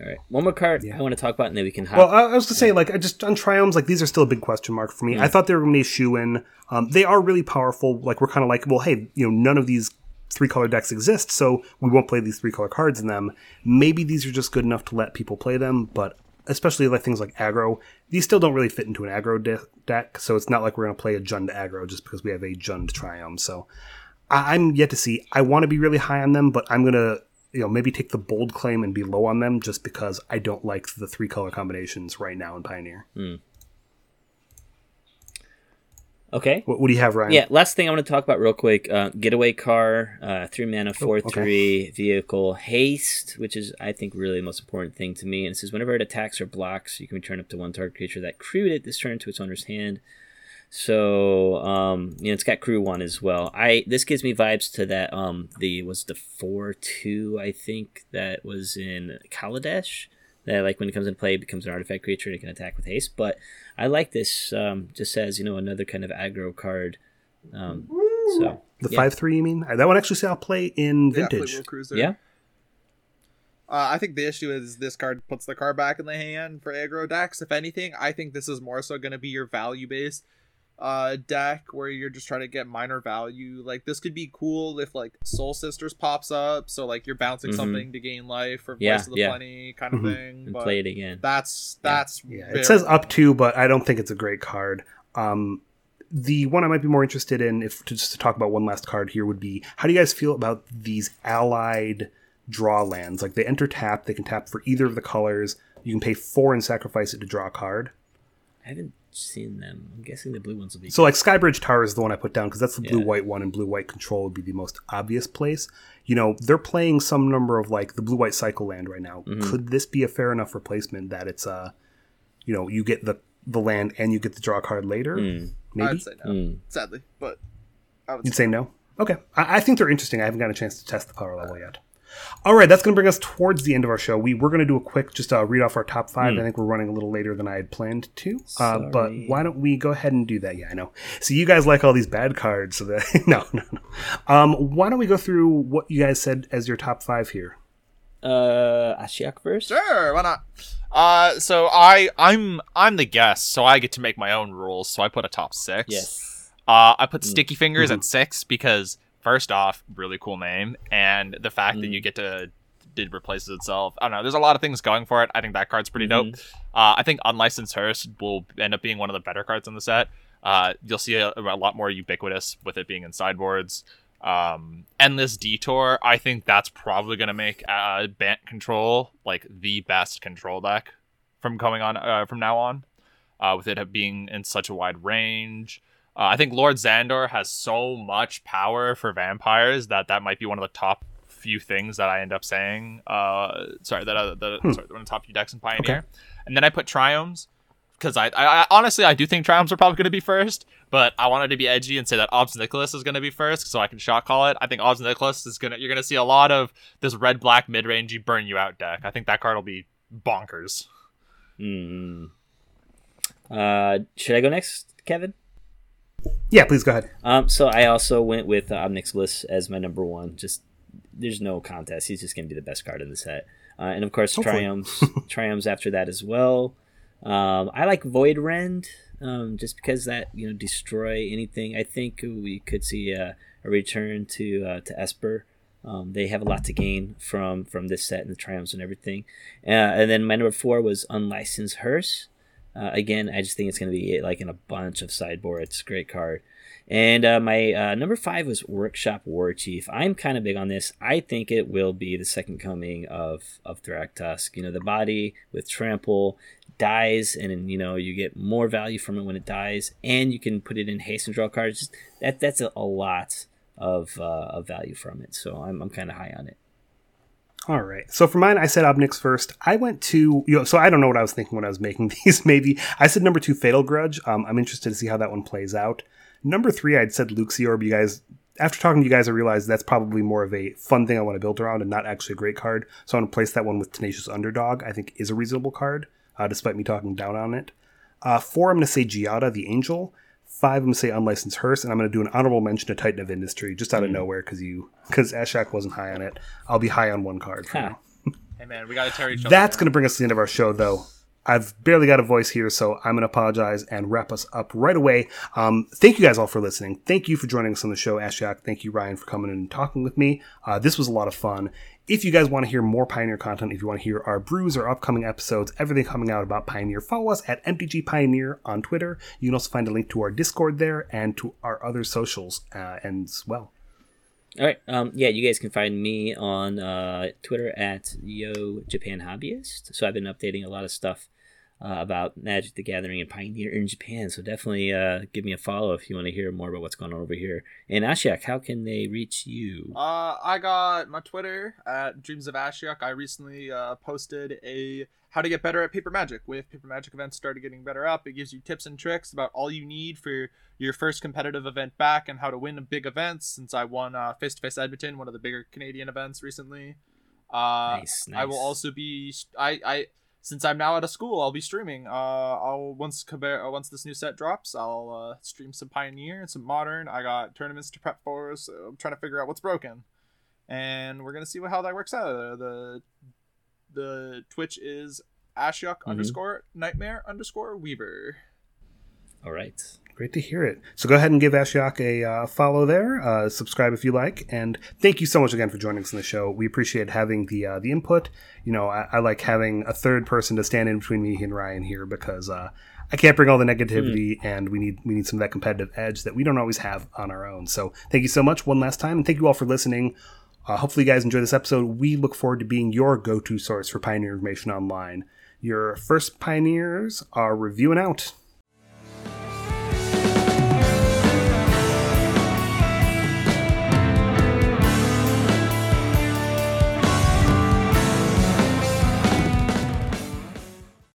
All right, one more card Yeah. I want to talk about, and then we can hop. Well, I I was gonna say, like, I just on triomes, like these are still a big question mark for me. I thought they were gonna be a shoe in. Um, they are really powerful. Like, we're kind of like, well, hey, you know, none of these three color decks exist, so we won't play these three color cards in them. Maybe these are just good enough to let people play them, but especially like things like aggro, these still don't really fit into an aggro de- deck. So it's not like we're gonna play a Jund aggro just because we have a Jund triome. So I- I'm yet to see. I want to be really high on them, but I'm gonna you know maybe take the bold claim and be low on them just because I don't like the three color combinations right now in Pioneer. okay. What, what do you have, Ryan? Yeah, last thing I want to talk about real quick: uh, getaway car, uh, three mana, four okay. three vehicle, haste, which is I think really the most important thing to me. And it says whenever it attacks or blocks, you can return up to one target creature that crewed it this turn to its owner's hand. So um, you know, it's got crew one as well. I this gives me vibes to that um the was the four two I think that was in Kaladesh. That like when it comes into play, it becomes an artifact creature and it can attack with haste. But I like this um, just as you know another kind of aggro card. Um, so The yeah. five three, you mean? That one actually I'll play in vintage. Fleetwheel Cruiser. yeah, Uh, I think the issue is this card puts the card back in the hand for aggro decks. If anything, I think this is more so going to be your value based uh deck where you're just trying to get minor value. Like this could be cool if like Soul Sisters pops up, so like you're bouncing Mhm. something to gain life or Yeah, Voice of the yeah. Plenty kind of Mhm. thing. and But play it again. that's that's Yeah, very it says up to, but I don't think it's a great card. Um, the one I might be more interested in, if to just to talk about one last card here, would be how do you guys feel about these allied draw lands? Like they enter tap, they can tap for either of the colors. You can pay four and sacrifice it to draw a card. I haven't seen them. I'm guessing the blue ones will be. So like Skybridge Tower is the one I put down because that's the blue white one, and blue white control would be the most obvious place. You know, they're playing some number of like the blue white cycle land right now. Mhm. Could this be a fair enough replacement that it's uh, you know, you get the the land and you get the draw card later? Mm, Maybe I'd say no, mm. sadly, but I would you'd say say no. Okay, I, I think they're interesting. I haven't got a chance to test the power level yet. All right, that's going to bring us towards the end of our show. We we're going to do a quick just uh, read off our top five. Hmm. I think we're running a little later than I had planned to. Uh, but why don't we go ahead and do that? Yeah, I know. So you guys like all these bad cards, so that no, no, no. Um, why don't we go through what you guys said as your top five here? Uh, Ashiok first. sure. Why not? Uh, so I I'm I'm the guest, so I get to make my own rules. So I put a top six. Yes. Uh, I put Mm. Sticky Fingers Mhm. at six because first off, really cool name, and the fact that Mm. you get to did replaces itself. I don't know. There's a lot of things going for it. I think that card's pretty dope. Mm-hmm. Uh, I think Unlicensed Hearse will end up being one of the better cards in the set. Uh, you'll see a, a lot more ubiquitous with it being in sideboards. Um, Endless Detour, I think that's probably going to make uh, Bant Control like the best control deck from going on uh, from now on, uh, with it being in such a wide range. Uh, I think Lord Xander has so much power for vampires that that might be one of the top few things that I end up saying. Uh, sorry, that uh, the Hmm. sorry, one of the top few decks in Pioneer. And then I put Triomes because I, I, I honestly I do think Triomes are probably going to be first, but I wanted to be edgy and say that Ob Nixilis is going to be first, so I can shot call it. I think Ob Nixilis is gonna you're going to see a lot of this red black mid rangey burn you out deck. I think that card will be bonkers. Mm. Uh, should I go next, Kevin? Yeah, please go ahead. Um, so I also went with uh, Ob Nixilis as my number one. Just there's no contest. He's just gonna be the best card in the set. Uh, and of course, Hopefully. triomes, triomes after that as well. Um, I like Void Rend, um, just because that you know destroy anything. I think we could see a, a return to uh, to Esper. Um, they have a lot to gain from from this set and the triomes and everything. Uh, and then my number four was Unlicensed Hearse. Uh, again, I just think it's going to be like in a bunch of sideboards. Great card. And uh, my uh, number five was Workshop War Chief. I'm kind of big on this. I think it will be the second coming of of Thragtusk. You know, the body with trample dies, and you know you get more value from it when it dies, and you can put it in haste and draw cards. That that's a, a lot of uh, of value from it. So I'm I'm kind of high on it. All right. So for mine, I said Obnix first. I went to you know, so I don't know what I was thinking when I was making these. Maybe I said number two, Fatal Grudge. Um, I'm interested to see how that one plays out. Number three, I'd said Luxiorb. You guys, after talking to you guys, I realized that's probably more of a fun thing I want to build around and not actually a great card. So I'm going to place that one with Tenacious Underdog. I think is a reasonable card, uh, despite me talking down on it. Uh, four, I'm to say Giada, the Angel. Five of them say unlicensed hearse, and I'm going to do an honorable mention to Titan of Industry just out of Mm. nowhere because you because Ashiok wasn't high on it. I'll be high on one card. For now. Hey man, we gotta tear each other. That's going to bring us to the end of our show, though. I've barely got a voice here, so I'm going to apologize and wrap us up right away. Um, thank you guys all for listening. Thank you for joining us on the show, Ashiok. Thank you, Ryan, for coming in and talking with me. Uh, this was a lot of fun. If you guys want to hear more Pioneer content, if you want to hear our brews or upcoming episodes, everything coming out about Pioneer, follow us at MTG Pioneer on Twitter. You can also find a link to our Discord there and to our other socials uh, as well. All right. Um, yeah, you guys can find me on uh, Twitter at Yo Japan Hobbyist. So I've been updating a lot of stuff uh, about Magic the Gathering and Pioneer in Japan. So definitely uh, give me a follow if you want to hear more about what's going on over here. And Ashiok, how can they reach you? Uh, I got my Twitter at Dreams of Ashiok. I recently uh, posted a how to get better at paper magic. With paper magic events started getting better up, it gives you tips and tricks about all you need for your first competitive event back and how to win big events. Since I won uh, Face to Face Edmonton, one of the bigger Canadian events recently. Uh, nice, I will also be I I since I'm now out of school, I'll be streaming. Uh, I'll once Caber- uh, once this new set drops, I'll uh, stream some Pioneer and some Modern. I got tournaments to prep for, so I'm trying to figure out what's broken, and we're gonna see what, how that works out. Uh, the the Twitch is Ashiok Mhm. underscore Nightmare underscore Weaver. All right. Great to hear it. So go ahead and give Ashiok a uh, follow there. Uh, subscribe if you like, and thank you so much again for joining us on the show. We appreciate having the uh, the input. You know, I, I like having a third person to stand in between me and Ryan here because uh, I can't bring all the negativity, and we need we need some of that competitive edge that we don't always have on our own. So thank you so much one last time, and thank you all for listening. Uh, hopefully, you guys enjoy this episode. We look forward to being your go to source for Pioneer information online. Your first pioneers are reviewing out.